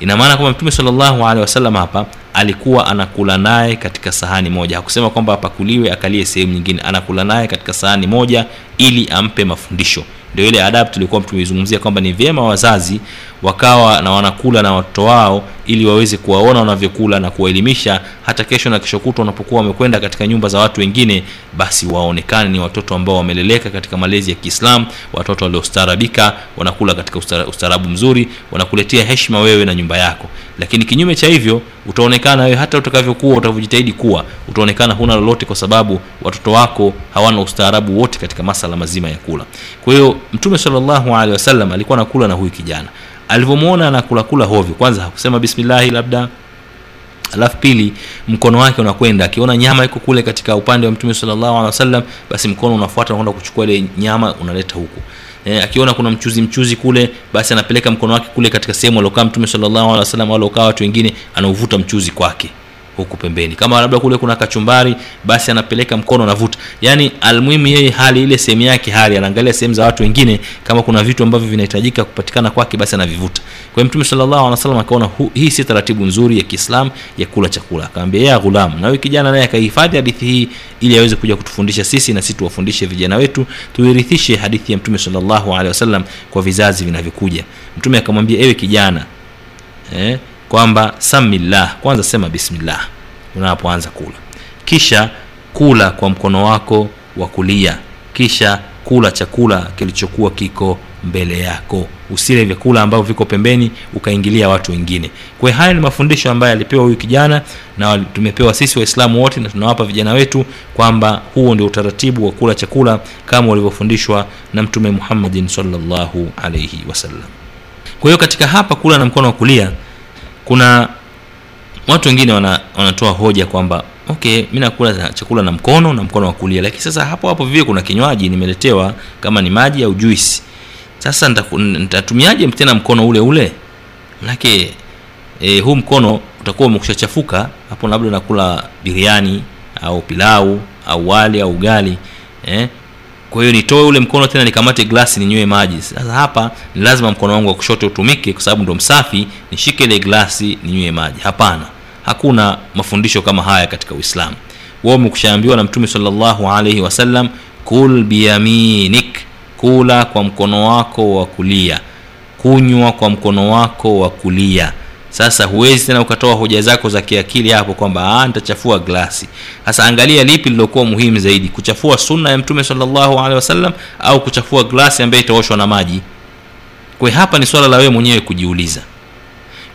Ina maana kwamba mtume salllahu alehi wasallam hapa alikuwa anakula naye katika sahani moja. Hakusema kwamba apakuliwe akalie sehemu nyingine. Anakula naye katika sahani moja ili ampe mafundisho. Ndio ile adabu tulikuwa tumeizungumzia kwamba ni vyema wazazi wakawa na wanakula na watoto wao ili waweze kuwaona wanavyokula na kuwaelimisha. Hata kesho na kesho kutwa wanapokuwa wamekwenda katika nyumba za watu wengine basi waonekane ni watoto ambao wameleleka katika malezi ya kiislam watoto waliostaarabika wanakula katika ustaarabu mzuri wanakuletea heshima wewe na nyumba yako. Lakini kinyume cha hivyo utaonekana wewe hata utakavyokuwa utavyojitahidi kuwa utaonekana huna lolote kwa sababu watoto wako hawana ustaarabu wote katika masala mazima ya kula. Kwa hiyo mtume salllahu alehi wasallam alikuwa anakula na huyu kijana. Alivyomwona anakulakula hovyo kwanza hakusema bismillahi labda alafu pili mkono wake unakwenda akiona nyama iko kule katika upande wa mtume salllahu alehi wasallam basi mkono unafuata unakwenda kuchukua ile nyama unaleta huku e, akiona kuna mchuzi mchuzi kule basi anapeleka mkono wake kule katika sehemu aliokaa mtume sallallahu alehi wasallam waliokaa watu wengine anauvuta mchuzi kwake huku pembeni. Kama labda kule kuna kachumbari basi anapeleka mkono anavuta yani almuhimu yeye hali ile sehemu yake hali anaangalia sehemu za watu wengine kama kuna vitu ambavyo vinahitajika kupatikana kwake basi anavivuta. Kwa hiyo mtume sallallahu alaihi akaona hii si taratibu nzuri ya kiislam ya kula chakula. Akamwambia ya ghulam na kijana naye akahifadhi hadithi hii ili aweze kuja kutufundisha sisi na sisi tuwafundishe vijana wetu tuirithishe hadithi ya mtume sallallahu alaihi wasallam kwa vizazi vinavyokuja. Mtume akamwambia ewe kijana eh, kwamba samillah kwanza sema bismillah unapoanza kula. Kisha kula kwa mkono wako wa kulia. Kisha kula chakula kilichokuwa kiko mbele yako. Usile vyakula ambavyo viko pembeni ukaingilia watu wengine. Kwa hiyo haya ni mafundisho ambayo alipewa huyu kijana na tumepewa sisi waislamu wote na tunawapa vijana wetu kwamba huo ndio utaratibu wa kula chakula kama walivyofundishwa na mtume muhammadin sallallahu alaihi wasallam. Kwa hiyo katika hapa kula na mkono wa kulia kuna watu wengine wana, wanatoa hoja kwamba okay mi nakula chakula na mkono na mkono wa kulia. Lakini sasa hapo hapo vivyo kuna kinywaji nimeletewa kama ni maji au juisi. Sasa nitatumiaje tena mkono ule ule? Manake e, huu mkono utakuwa umekushachafuka hapo labda nakula biriani au pilau au wali au ugali eh? Kwa hiyo nitoe ule mkono tena nikamate glasi ninywe maji. Sasa hapa ni lazima mkono wangu wa kushoto utumike kwa sababu ndo msafi nishike ile glasi ninywe maji. Hapana hakuna mafundisho kama haya katika uislamu. Wa umekushaambiwa na mtume salllahu alaihi wasallam kul biyaminik kula kwa mkono wako wa kulia. Kunywa kwa mkono wako wa kulia sasa huwezi tena ukatoa hoja zako za kiakili hapo kwamba "Ah, nitachafua glasi. Sasa angalia lipi lilokuwa muhimu zaidi kuchafua sunna ya mtume salllahu alehi wasallam au kuchafua glasi ambayo itaoshwa na maji? Kwa hapa ni swala la wewe mwenyewe kujiuliza.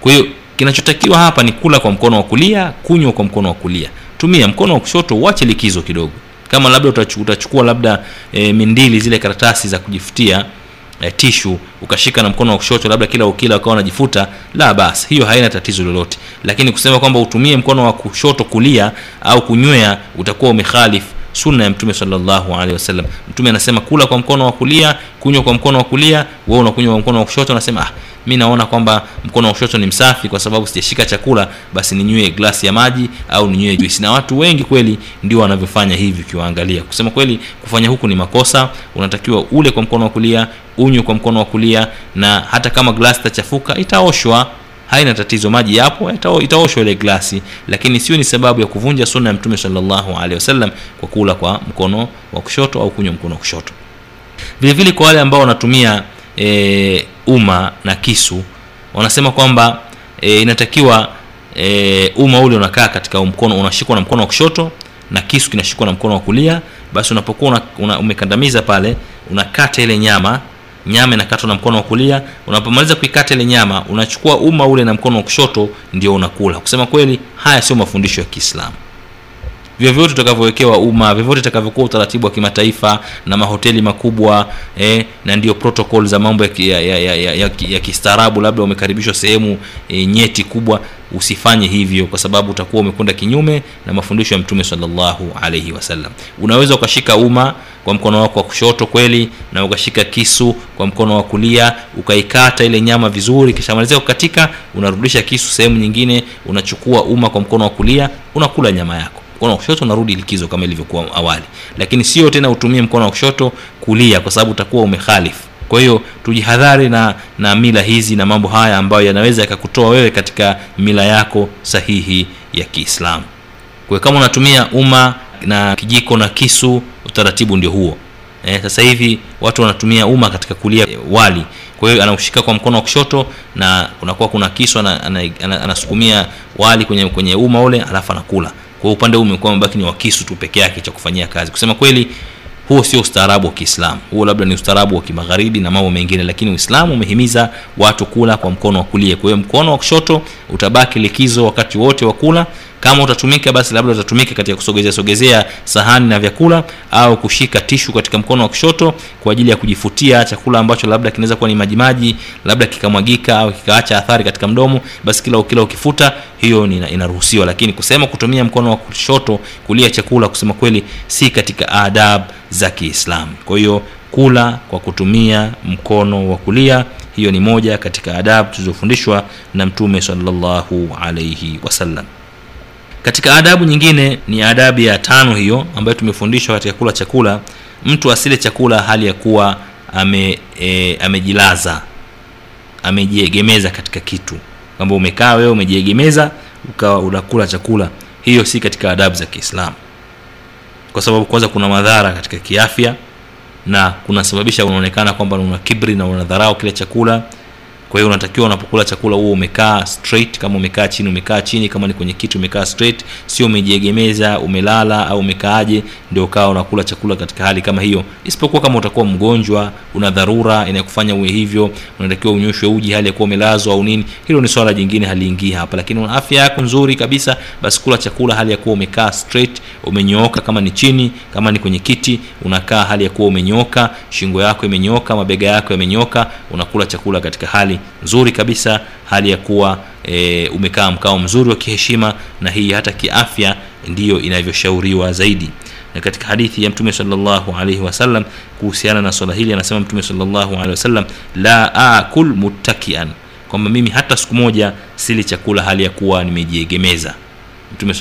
Kwa hiyo kinachotakiwa hapa ni kula kwa mkono wa kulia kunywa kwa mkono wa kulia. Tumia mkono wa kushoto uache likizo kidogo. Kama labda utachukua labda e, mindili zile karatasi za kujifutia e, tishu ukashika na mkono wa kushoto labda kila ukila ukawa unajifuta la basi hiyo haina tatizo lolote. Lakini kusema kwamba utumie mkono wa kushoto kulia au kunywea utakuwa umekhalif sunna ya mtume salllahu alehi wasallam. Mtume anasema kula kwa mkono wa kulia kunywa kwa mkono wa kulia wewe unakunywa kwa mkono wa kushoto unasema ah, mi naona kwamba mkono wa kushoto ni msafi kwa sababu sijashika chakula basi ninywe glasi ya maji au ninywe juisi. Na watu wengi kweli ndio wanavyofanya hivi ukiwaangalia. Kusema kweli kufanya huku ni makosa. Unatakiwa ule kwa mkono wa kulia unywe kwa mkono wa kulia na hata kama glasi itachafuka itaoshwa. Haina tatizo maji yapo itaoshwa ile glasi. Lakini sio ni sababu ya kuvunja sunna ya mtume salllahu alehi wasallam kwa kula kwa mkono wa kushoto au kunywa mkono wa kushoto. Vile vile kwa wale ambao wanatumia e, uma na kisu. Wanasema kwamba e, inatakiwa e, uma ule unakaa katika mkono unashikwa na mkono wa kushoto na kisu kinashikwa na mkono wa kulia. Basi unapokuwa una, una, umekandamiza pale unakata ile nyama nyama inakatwa na mkono wa kulia. Unapomaliza kuikata ile nyama unachukua uma ule na mkono wa kushoto ndio unakula. Kusema kweli haya sio mafundisho ya kiislamu vyovyote utakavyowekewa umma vyovyote itakavyokuwa utaratibu wa kimataifa na mahoteli makubwa eh, na ndio protocol za mambo ya, ya, ya, ya, ya, ya, ya kistaarabu. Labda umekaribishwa sehemu eh, nyeti kubwa usifanye hivyo kwa sababu utakuwa umekwenda kinyume na mafundisho ya mtume salllahu alaihi wasallam. Unaweza ukashika umma kwa mkono wako wa kushoto kweli na ukashika kisu kwa mkono wa kulia ukaikata ile nyama vizuri kisha malizia kukatika unarudisha kisu sehemu nyingine unachukua umma kwa mkono wa kulia unakula nyama yako mkono wa kushoto unarudi likizo kama ilivyokuwa awali. Lakini sio tena utumie mkono wa kushoto kulia kwa sababu utakuwa umekhalifu kwa hiyo tujihadhari na na mila hizi na mambo haya ambayo yanaweza yakakutoa wewe katika mila yako sahihi ya kiislamu. Kwa kama unatumia umma na kijiko na kisu utaratibu ndio huo. Eh, sasa hivi watu wanatumia umma katika kulia wali. Kwa hiyo anaushika kwa mkono wa kushoto na unakuwa kuna kisu ana- ana- ana- anasukumia wali kwenye kwenye umma ule alafu anakula kwa upande huu umekuwa umebaki ni wa kisu tu peke yake cha kufanyia kazi. Kusema kweli huo sio ustaarabu wa kiislamu. Huo labda ni ustaarabu wa kimagharibi na mambo mengine lakini uislamu umehimiza watu kula kwa mkono wa kulia. Kwa hiyo mkono wa kushoto utabaki likizo wakati wote wa kula kama utatumika basi labda utatumika katika kusogezea sogezea sahani na vyakula au kushika tishu katika mkono wa kushoto kwa ajili ya kujifutia chakula ambacho labda kinaweza kuwa ni majimaji labda kikamwagika au kikaacha athari katika mdomo basi kila kila ukifuta hiyo inaruhusiwa. Lakini kusema kutumia mkono wa kushoto kulia chakula kusema kweli si katika adab za kiislamu. Kwa hiyo kula kwa kutumia mkono wa kulia hiyo ni moja katika adabu tulizofundishwa na mtume salllahu alaihi wasallam katika adabu nyingine ni adabu ya tano hiyo ambayo tumefundishwa katika kula chakula. Mtu asile chakula hali ya kuwa ame, e, amejilaza amejiegemeza katika kitu. Kwamba umekaa wewe umejiegemeza ukawa unakula chakula. Hiyo si katika adabu za kiislamu. Kwa sababu kwanza kuna madhara katika kiafya na kunasababisha unaonekana kwamba una kibri na unadharau kile chakula kwa hiyo unatakiwa unapokula chakula huo umekaa straight kama umekaa chini umekaa chini kama ni kwenye kiti umekaa straight sio umejiegemeza umelala au umekaaje ndio ukawa unakula chakula katika hali kama hiyo. Isipokuwa kama utakuwa mgonjwa una dharura inayokufanya uwe hivyo unatakiwa unyoshwe uji hali ya kuwa umelazwa au nini hilo ni swala jingine haliingii hapa. Lakini una afya yako nzuri kabisa basi kula chakula hali ya kuwa umekaa straight umenyooka. Kama ni chini kama ni kwenye kiti unakaa hali ya kuwa umenyooka shingo yako imenyooka mabega yako yamenyooka unakula chakula katika hali nzuri kabisa hali ya kuwa e, umekaa mkao mzuri wa kiheshima na hii hata kiafya ndiyo inavyoshauriwa zaidi. Na katika hadithi ya mtume salllahu alaihi kuhusiana na swala hili anasema mtume wasallam la akul muttakian kwamba mimi hata siku moja sili chakula hali ya kuwa nimejiegemeza. Mtume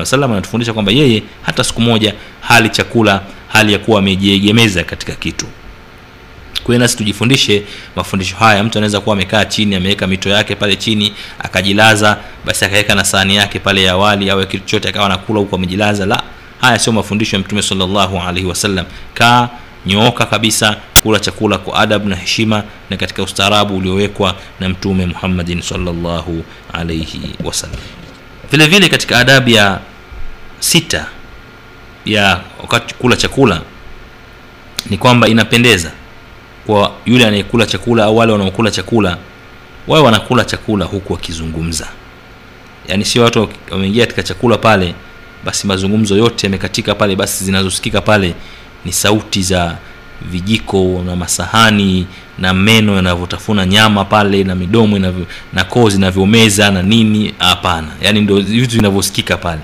wasallam anatufundisha kwamba yeye hata siku moja hali chakula hali ya kuwa amejiegemeza katika kitu kwa nasi tujifundishe mafundisho haya. Mtu anaweza kuwa amekaa chini ameweka mito yake pale chini akajilaza basi akaweka na sahani yake pale ya awali au kitu chochote akawa anakula huku amejilaza. La haya sio mafundisho ya mtume salllahu alaihi wasallam. Kaa nyooka kabisa kula chakula kwa adabu na heshima na katika ustaarabu uliowekwa na mtume muhammadin salllahu alaihi wasallam. Vile vile katika adabu ya sita ya wakati kula chakula ni kwamba inapendeza kwa yule anayekula chakula au wale wanaokula chakula wawe wanakula chakula huku wakizungumza. Yaani sio watu wameingia katika chakula pale basi mazungumzo yote yamekatika pale basi zinazosikika pale ni sauti za vijiko na masahani na meno yanavyotafuna nyama pale na midomo na koo zinavyomeza na nini. Hapana. Yaani ndio vitu vinavyosikika pale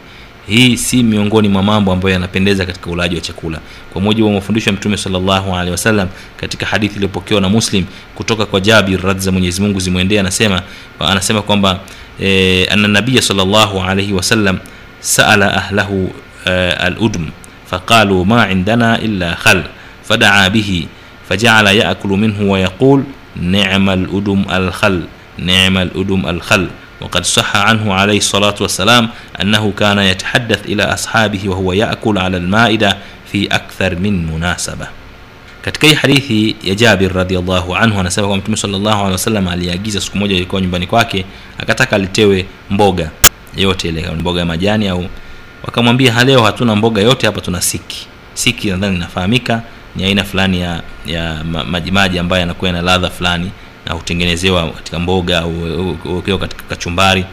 hii si miongoni mwa mambo ambayo yanapendeza katika ulaji wa chakula. Kwa mujibu wa mafundisho ya mtume salllahu alehi wasallam katika hadithi iliyopokewa na muslim kutoka kwa jabir radhi za mwenyezi mungu zimwendee anasema anasema kwamba e, ana nabiya salllahu alaihi wasallam saala ahlahu e, aludm faqalu ma indana illa khal fadaa bihi fajala yakulu minhu wayaqul nema ludum alkhal nema ludum alkhal وقد صح عنه عليه الصلاة والسلام أنه كان يتحدث إلى أصحابه وهو يأكل على المائدة في أكثر من مناسبة katika hii hadithi ya jabir radiallahu anhu anasema kwamba mtume salllahu alehi wasallam aliagiza siku moja ilikuwa nyumbani kwake akataka alitewe mboga yote ile kama mboga ya majani au wakamwambia leo hatuna mboga yote hapa tuna siki siki nadhani inafahamika ni aina fulani ya, ya ma- majimaji ambayo yanakuwa na ladha fulani na hutengenezewa katika mboga au ukiwa katika kachumbari.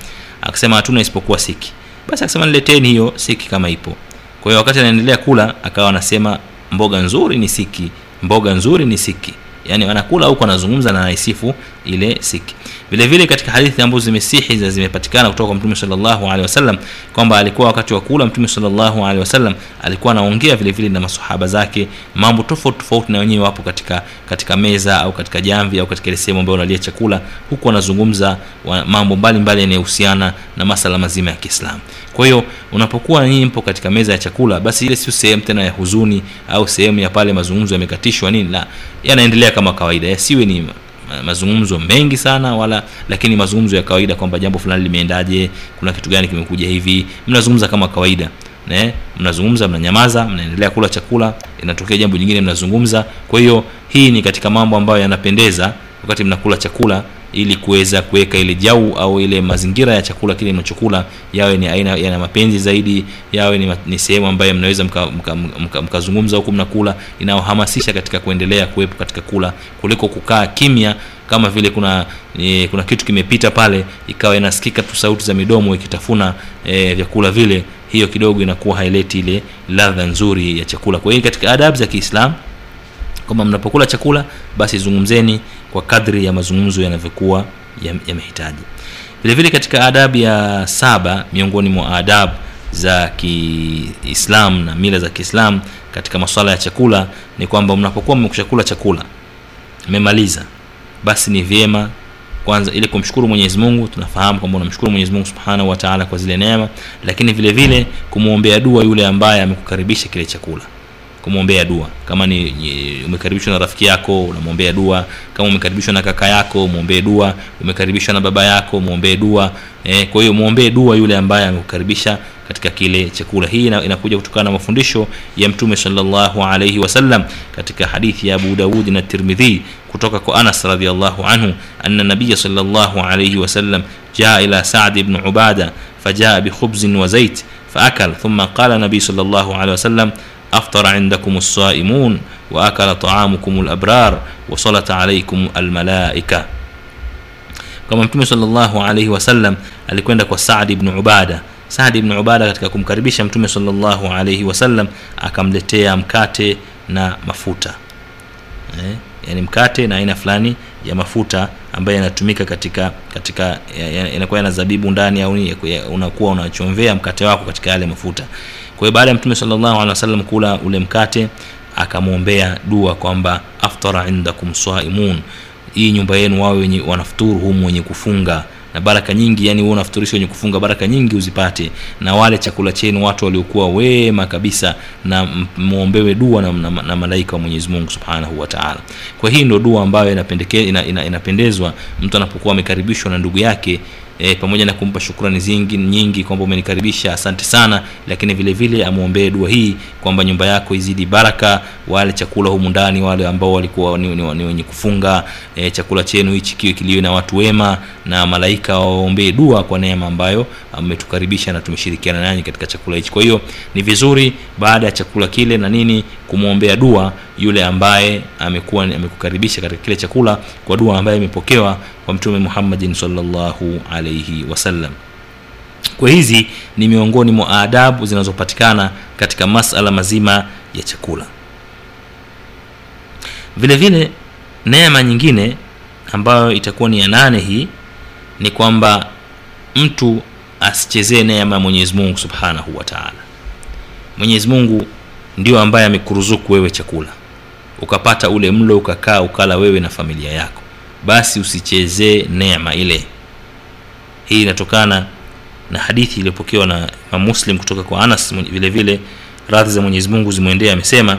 Akasema hatuna isipokuwa siki. Basi akasema nileteni hiyo siki kama ipo. Kwa hiyo wakati anaendelea kula akawa anasema mboga nzuri ni siki mboga nzuri ni siki. Yaani anakula huku anazungumza na anaisifu ile siki vile vile katika hadithi ambazo zimesihi na zimepatikana kutoka kwa mtume sallallahu alaihi wasallam kwamba alikuwa wakati wa kula mtume sallallahu alaihi wasallam alikuwa anaongea vile vile na masahaba zake. Mambo tofauti tofauti na wenyewe wapo katika katika meza au katika jamvi au katika ile sehemu ambayo unalia chakula. Huku wanazungumza wa, mambo mbalimbali yanayohusiana na masala mazima ya Kiislamu. Kwa hiyo unapokuwa nyinyi mpo katika meza ya chakula basi ile sio sehemu tena ya huzuni au sehemu ya pale mazungumzo yamekatishwa nini. La yanaendelea kama kawaida yasiwe ni mazungumzo mengi sana wala lakini mazungumzo ya kawaida kwamba jambo fulani limeendaje kuna kitu gani kimekuja hivi mnazungumza kama kawaida ne? Mnazungumza mnanyamaza mnaendelea kula chakula inatokea jambo jingine mnazungumza. Kwa hiyo hii ni katika mambo ambayo yanapendeza wakati mnakula chakula ili kuweza kuweka ile jau au ile mazingira ya chakula kile mnachokula yawe ni aina yana mapenzi zaidi yawe ni, ni sehemu ambayo mnaweza mkazungumza mka, mka, mka, mka huku mnakula inayohamasisha katika kuendelea kuwepo katika kula kuliko kukaa kimya kama vile kuna e, kuna kitu kimepita pale ikawa inasikika tu sauti za midomo ikitafuna e, vyakula vile hiyo kidogo inakuwa haileti ile ladha nzuri ya chakula. Kwa hiyo katika adabu za kiislam kwamba mnapokula chakula basi zungumzeni kwa kadri ya mazungumzo yanavyokuwa yamehitaji. Vile vile katika adabu ya saba miongoni mwa adabu za kiislam na mila za kiislam katika masuala ya chakula ni kwamba mnapokuwa mmekushakula chakula mmemaliza basi ni vyema kwanza ili kumshukuru mwenyezi mungu tunafahamu kwamba unamshukuru mwenyezi mungu subhanahu wataala kwa zile neema lakini vile vile kumwombea dua yule ambaye amekukaribisha kile chakula kumwombea dua. Kama ni umekaribishwa na rafiki yako unamwombea dua. Kama umekaribishwa na kaka yako mwombee dua. Umekaribishwa na baba yako mwombee dua. Eh, kwa hiyo mwombee dua yule ambaye amekukaribisha katika kile chakula. Hii inakuja kutokana na mafundisho ya mtume sallallahu alaihi wasallam katika hadithi ya abu daudi na tirmidhi kutoka kwa anas radiallahu anhu anna nabiya sallallahu alaihi wasallam jaa ila sadi bnu ubada fajaa bikhubzin wa zait faakal thumma qala nabii sallallahu alaihi wasallam aftara indakum as-saimun wa akala taamukum al-abrar wa salata alaykum al-malaika kama mtume sallallahu alayhi wasallam alikwenda kwa Saad ibn Ubada. Saad ibn Ubada katika kumkaribisha mtume sallallahu alayhi wasallam akamletea mkate na mafuta. Eh, yani mkate na aina fulani ya mafuta ambayo yanatumika katika katika yanakuwa yana zabibu ndani au unakuwa unachomvea mkate wako katika yale mafuta kwa baada ya mtume salllahu alehi wasallam kula ule mkate akamwombea dua kwamba aftara indakum saimun hii nyumba yenu wawe wenye wanafuturu humu wenye kufunga na baraka nyingi yani wewe unafuturisha wenye kufunga baraka nyingi uzipate na wale chakula chenu watu waliokuwa wema kabisa na muombewe dua na, na, na malaika wa Mwenyezi Mungu Subhanahu wa Ta'ala. Kwa hii ndio dua ambayo inapendeke, ina, ina, inapendezwa mtu anapokuwa amekaribishwa na ndugu yake e, pamoja na kumpa shukrani zingi nyingi kwamba umenikaribisha asante sana. Lakini vile vile amwombee dua hii kwamba nyumba yako izidi baraka wale chakula humu ndani wale ambao walikuwa ni, ni, ni wenye kufunga e, chakula chenu hichi kiwe kiliwe na watu wema na malaika waombee dua kwa neema ambayo ametukaribisha na tumeshirikiana nanyi katika chakula hichi. Kwa hiyo ni vizuri baada ya chakula kile na nini kumwombea dua yule ambaye amekuwa amekukaribisha katika kile chakula kwa dua ambaye imepokewa kwa mtume Muhammadin sallallahu alayhi wasallam kwa hizi ni miongoni mwa adabu zinazopatikana katika masala mazima ya chakula vile vile neema nyingine ambayo itakuwa ni ya nane hii ni kwamba mtu asichezee neema ya Mwenyezi Mungu Subhanahu wa Ta'ala. Mwenyezi Mungu ndio ambaye amekuruzuku wewe chakula. Ukapata ule mlo ukakaa ukala wewe na familia yako. Basi usichezee neema ile. Hii inatokana na hadithi iliyopokewa na Imam Muslim kutoka kwa Anas vile vile radhi za Mwenyezi Mungu zimwendee. Amesema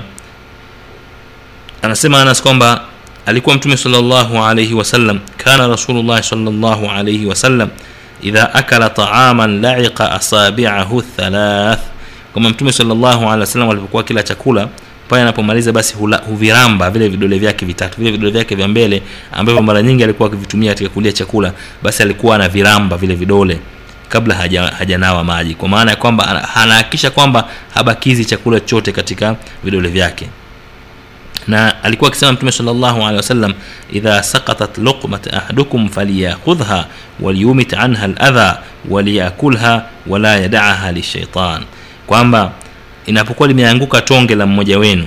anasema Anas kwamba alikuwa mtume sallallahu alayhi wasallam kana rasulullah sallallahu alayhi wasallam idha akala ta'aman la'iqa asabi'ahu thalath kama mtume sallallahu alaihi wasallam alipokuwa kila chakula pale anapomaliza basi hula, huviramba vile vidole vyake vitatu vile vidole vyake vya mbele ambavyo mara nyingi alikuwa akivitumia katika kulia chakula basi alikuwa anaviramba vile vidole kabla haja, hajanawa maji. Kwa maana ya kwamba ana- anahakikisha kwamba habakizi chakula chote katika vidole vyake. Na alikuwa akisema mtume salllahu alehi wasallam idha sakatat luqmat ahadukum falyakhudhha waliyumit anha ladha waliyakulha wala yadaaha lishaitan kwamba inapokuwa limeanguka tonge la mmoja wenu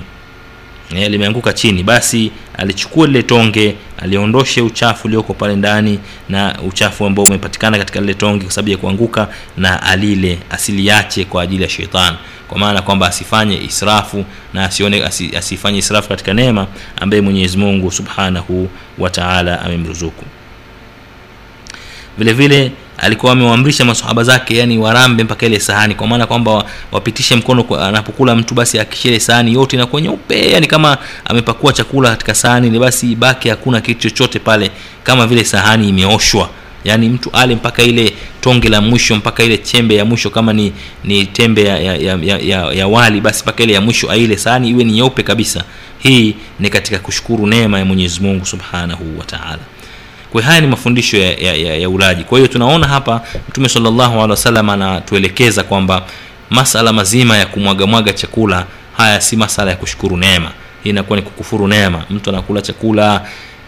e, limeanguka chini basi alichukua lile tonge aliondoshe uchafu ulioko pale ndani na uchafu ambao umepatikana katika lile tonge kwa sababu ya kuanguka na alile asiliache kwa ajili ya shetani. Kwa maana kwamba asifanye israfu na asione asi, asifanye israfu katika neema ambaye mwenyezi mungu subhanahu wa taala amemruzuku. Vile vile alikuwa amewaamrisha masahaba zake yani warambe mpaka ile sahani kwa maana kwamba wapitishe mkono kwa- anapokula mtu basi akishe ile sahani yote inakuwa nyeupe yani kama amepakua chakula katika sahani ile basi baki hakuna kitu chochote pale kama vile sahani imeoshwa. Yaani mtu ale mpaka ile tonge la mwisho mpaka ile chembe ya mwisho kama ni ni tembe ya, ya, ya, ya, ya, wali basi mpaka ile ya mwisho aile sahani iwe ni nyeupe kabisa. Hii ni katika kushukuru neema ya mwenyezi mungu subhanahu wa taala kwa haya ni mafundisho ya, ya, ya, ya ulaji. Kwa hiyo tunaona hapa mtume salllahu alehi wasallam anatuelekeza kwamba masala mazima ya kumwagamwaga chakula haya si masala ya kushukuru neema. Hii inakuwa ni kukufuru neema. Mtu anakula chakula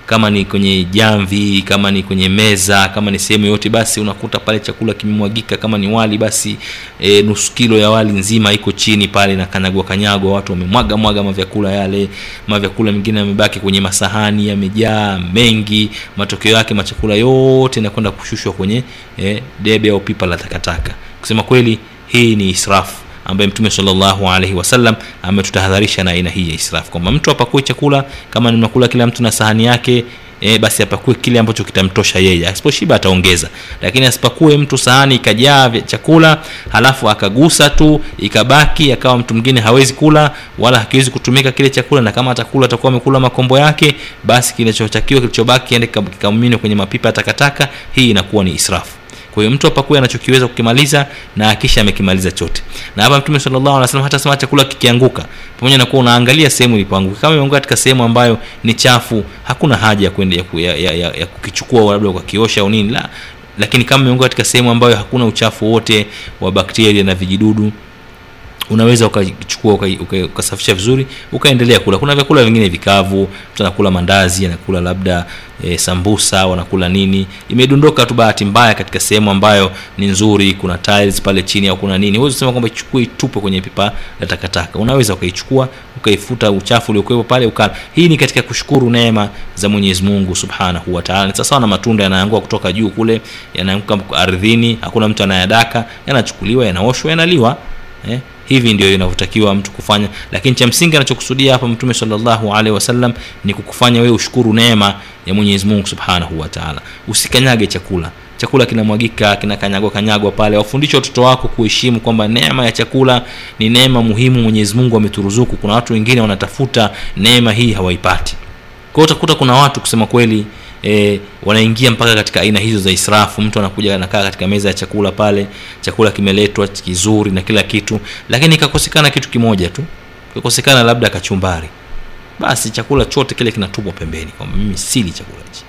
kama ni kwenye jamvi kama ni kwenye meza kama ni sehemu yoyote basi unakuta pale chakula kimemwagika. Kama ni wali basi e, nusu kilo ya wali nzima iko chini pale na kanyagwa kanyagwa watu wamemwaga mwaga mavyakula yale. Mavyakula mengine yamebaki kwenye masahani yamejaa mengi. Matokeo yake machakula yote yanakwenda kushushwa kwenye e, debe au pipa la takataka. Kusema kweli hii ni israfu ambaye mtume salllahu alaihi wasallam ametutahadharisha na aina hii ya israfu. Kwamba mtu apakue chakula kama nimekula kila mtu na sahani yake e, basi apakue kile ambacho kitamtosha yeye. Asiposhiba ataongeza. Lakini asipakue mtu sahani ikajaa chakula halafu akagusa tu ikabaki akawa mtu mwingine hawezi kula wala hakiwezi kutumika kile chakula na kama atakula atakuwa amekula makombo yake basi kinachotakiwa kilichobaki kiende kika- kwenye mapipa ya takataka hii inakuwa ni israfu kwa hiyo mtu apakue anachokiweza kukimaliza na akisha amekimaliza chote. Na hapa mtume sallallahu alaihi wasallam hata sema chakula kikianguka pamoja na kuwa unaangalia sehemu ilipoanguka. Kama imeanguka katika sehemu ambayo ni chafu hakuna haja ya kwenda ya, ya, ya, ya, ya kukichukua labda ukakiosha au nini la lakini kama imeanguka katika sehemu ambayo hakuna uchafu wote wa bakteria na vijidudu unaweza ukachukua uka- uka- ukasafisha vizuri ukaendelea kula. Kuna vyakula vingine vikavu mtu anakula mandazi anakula labda e, sambusa wanakula nini. Imedondoka tu bahati mbaya katika sehemu ambayo ni nzuri kuna tiles pale chini au kuna nini. Huwezi kusema kwamba ichukue itupe kwenye pipa la takataka. Unaweza ukaichukua ukaifuta uchafu uliokuwepo pale ukala hii ni katika kushukuru neema za mwenyezi mungu subhanahu wataala sawasawa na matunda yanaangua kutoka juu kule yanaanguka ardhini hakuna mtu anayadaka yanachukuliwa yanaoshwa yanaliwa eh? Hivi ndio inavyotakiwa mtu kufanya. Lakini cha msingi anachokusudia hapa mtume salllahu alaihi wasallam ni kukufanya wewe ushukuru neema ya mwenyezi mungu subhanahu wataala usikanyage chakula. Chakula kinamwagika kinakanyagwa kanyagwa pale. Wafundishe watoto wako kuheshimu kwamba neema ya chakula ni neema muhimu mwenyezi mungu ameturuzuku. Kuna watu wengine wanatafuta neema hii hawaipati. Kwao utakuta kuna watu kusema kweli e, wanaingia mpaka katika aina hizo za israfu. Mtu anakuja anakaa katika meza ya chakula pale chakula kimeletwa kizuri na kila kitu lakini ikakosekana kitu kimoja tu. Ikakosekana labda kachumbari. Basi chakula chote kile kinatupwa pembeni kwamba mimi sili chakula hichi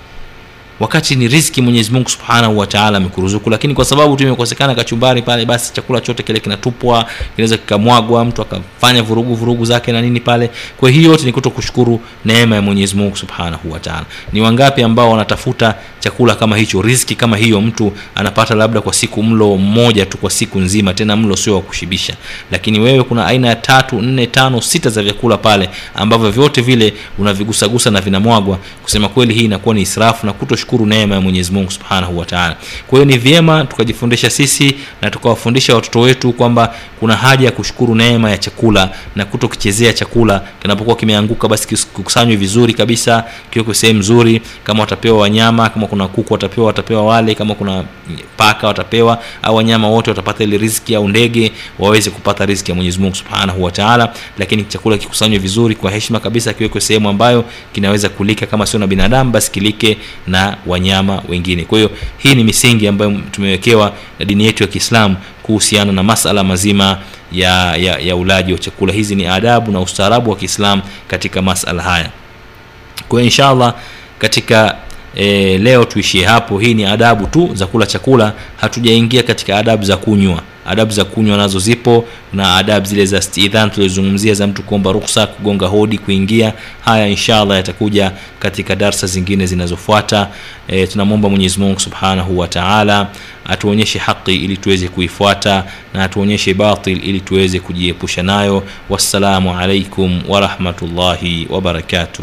wakati ni riziki mwenyezi mungu subhanahu wataala amekuruzuku lakini kwa sababu tu imekosekana kachumbari pale basi chakula chote kile kinatupwa kinaweza kikamwagwa mtu akafanya vurugu vurugu zake na nini pale. Kwa hiyo yote ni kuto kushukuru neema ya mwenyezi mungu subhanahu wataala ni wangapi ambao wanatafuta chakula kama hicho riziki kama hiyo mtu anapata labda kwa siku mlo mmoja tu kwa siku nzima tena mlo sio wa kushibisha. Lakini wewe kuna aina ya tatu nne tano sita za vyakula pale ambavyo vyote vile unavigusagusa na vinamwagwa. Kusema kweli hii inakuwa ni israfu na kutoshukuru neema ya mwenyezi mungu subhanahu wataala kwa hiyo ni vyema tukajifundisha sisi na tukawafundisha watoto wetu kwamba kuna haja ya kushukuru neema ya chakula na kuto kuchezea chakula. Kinapokuwa kimeanguka basi kikusanywe vizuri kabisa kiwekwe sehemu nzuri. Kama watapewa wanyama kama kuna kuku watapewa watapewa wale. Kama kuna paka watapewa au wanyama wote watapata ile riziki au ndege waweze kupata riziki ya mwenyezi mungu subhanahu wataala lakini chakula kikusanywe vizuri kwa heshima kabisa kiwekwe sehemu ambayo kinaweza kulika. Kama sio na binadamu basi kilike na wanyama wengine. Kwa hiyo hii ni misingi ambayo tumewekewa na dini yetu ya kiislamu kuhusiana na masala mazima ya, ya, ya ulaji wa chakula. Hizi ni adabu na ustaarabu wa kiislam katika masala haya. Kwa hiyo inshallah katika e, leo tuishie hapo. Hii ni adabu tu za kula chakula. Hatujaingia katika adabu za kunywa adabu za kunywa nazo zipo na adabu zile za stidhan tulizozungumzia za mtu kuomba ruksa kugonga hodi kuingia haya inshallah yatakuja katika darsa zingine zinazofuata. E, tunamwomba mwenyezi mungu subhanahu wa taala atuonyeshe haqi ili tuweze kuifuata na atuonyeshe batil ili tuweze kujiepusha nayo. Wassalamu alaikum warahmatullahi wabarakatuh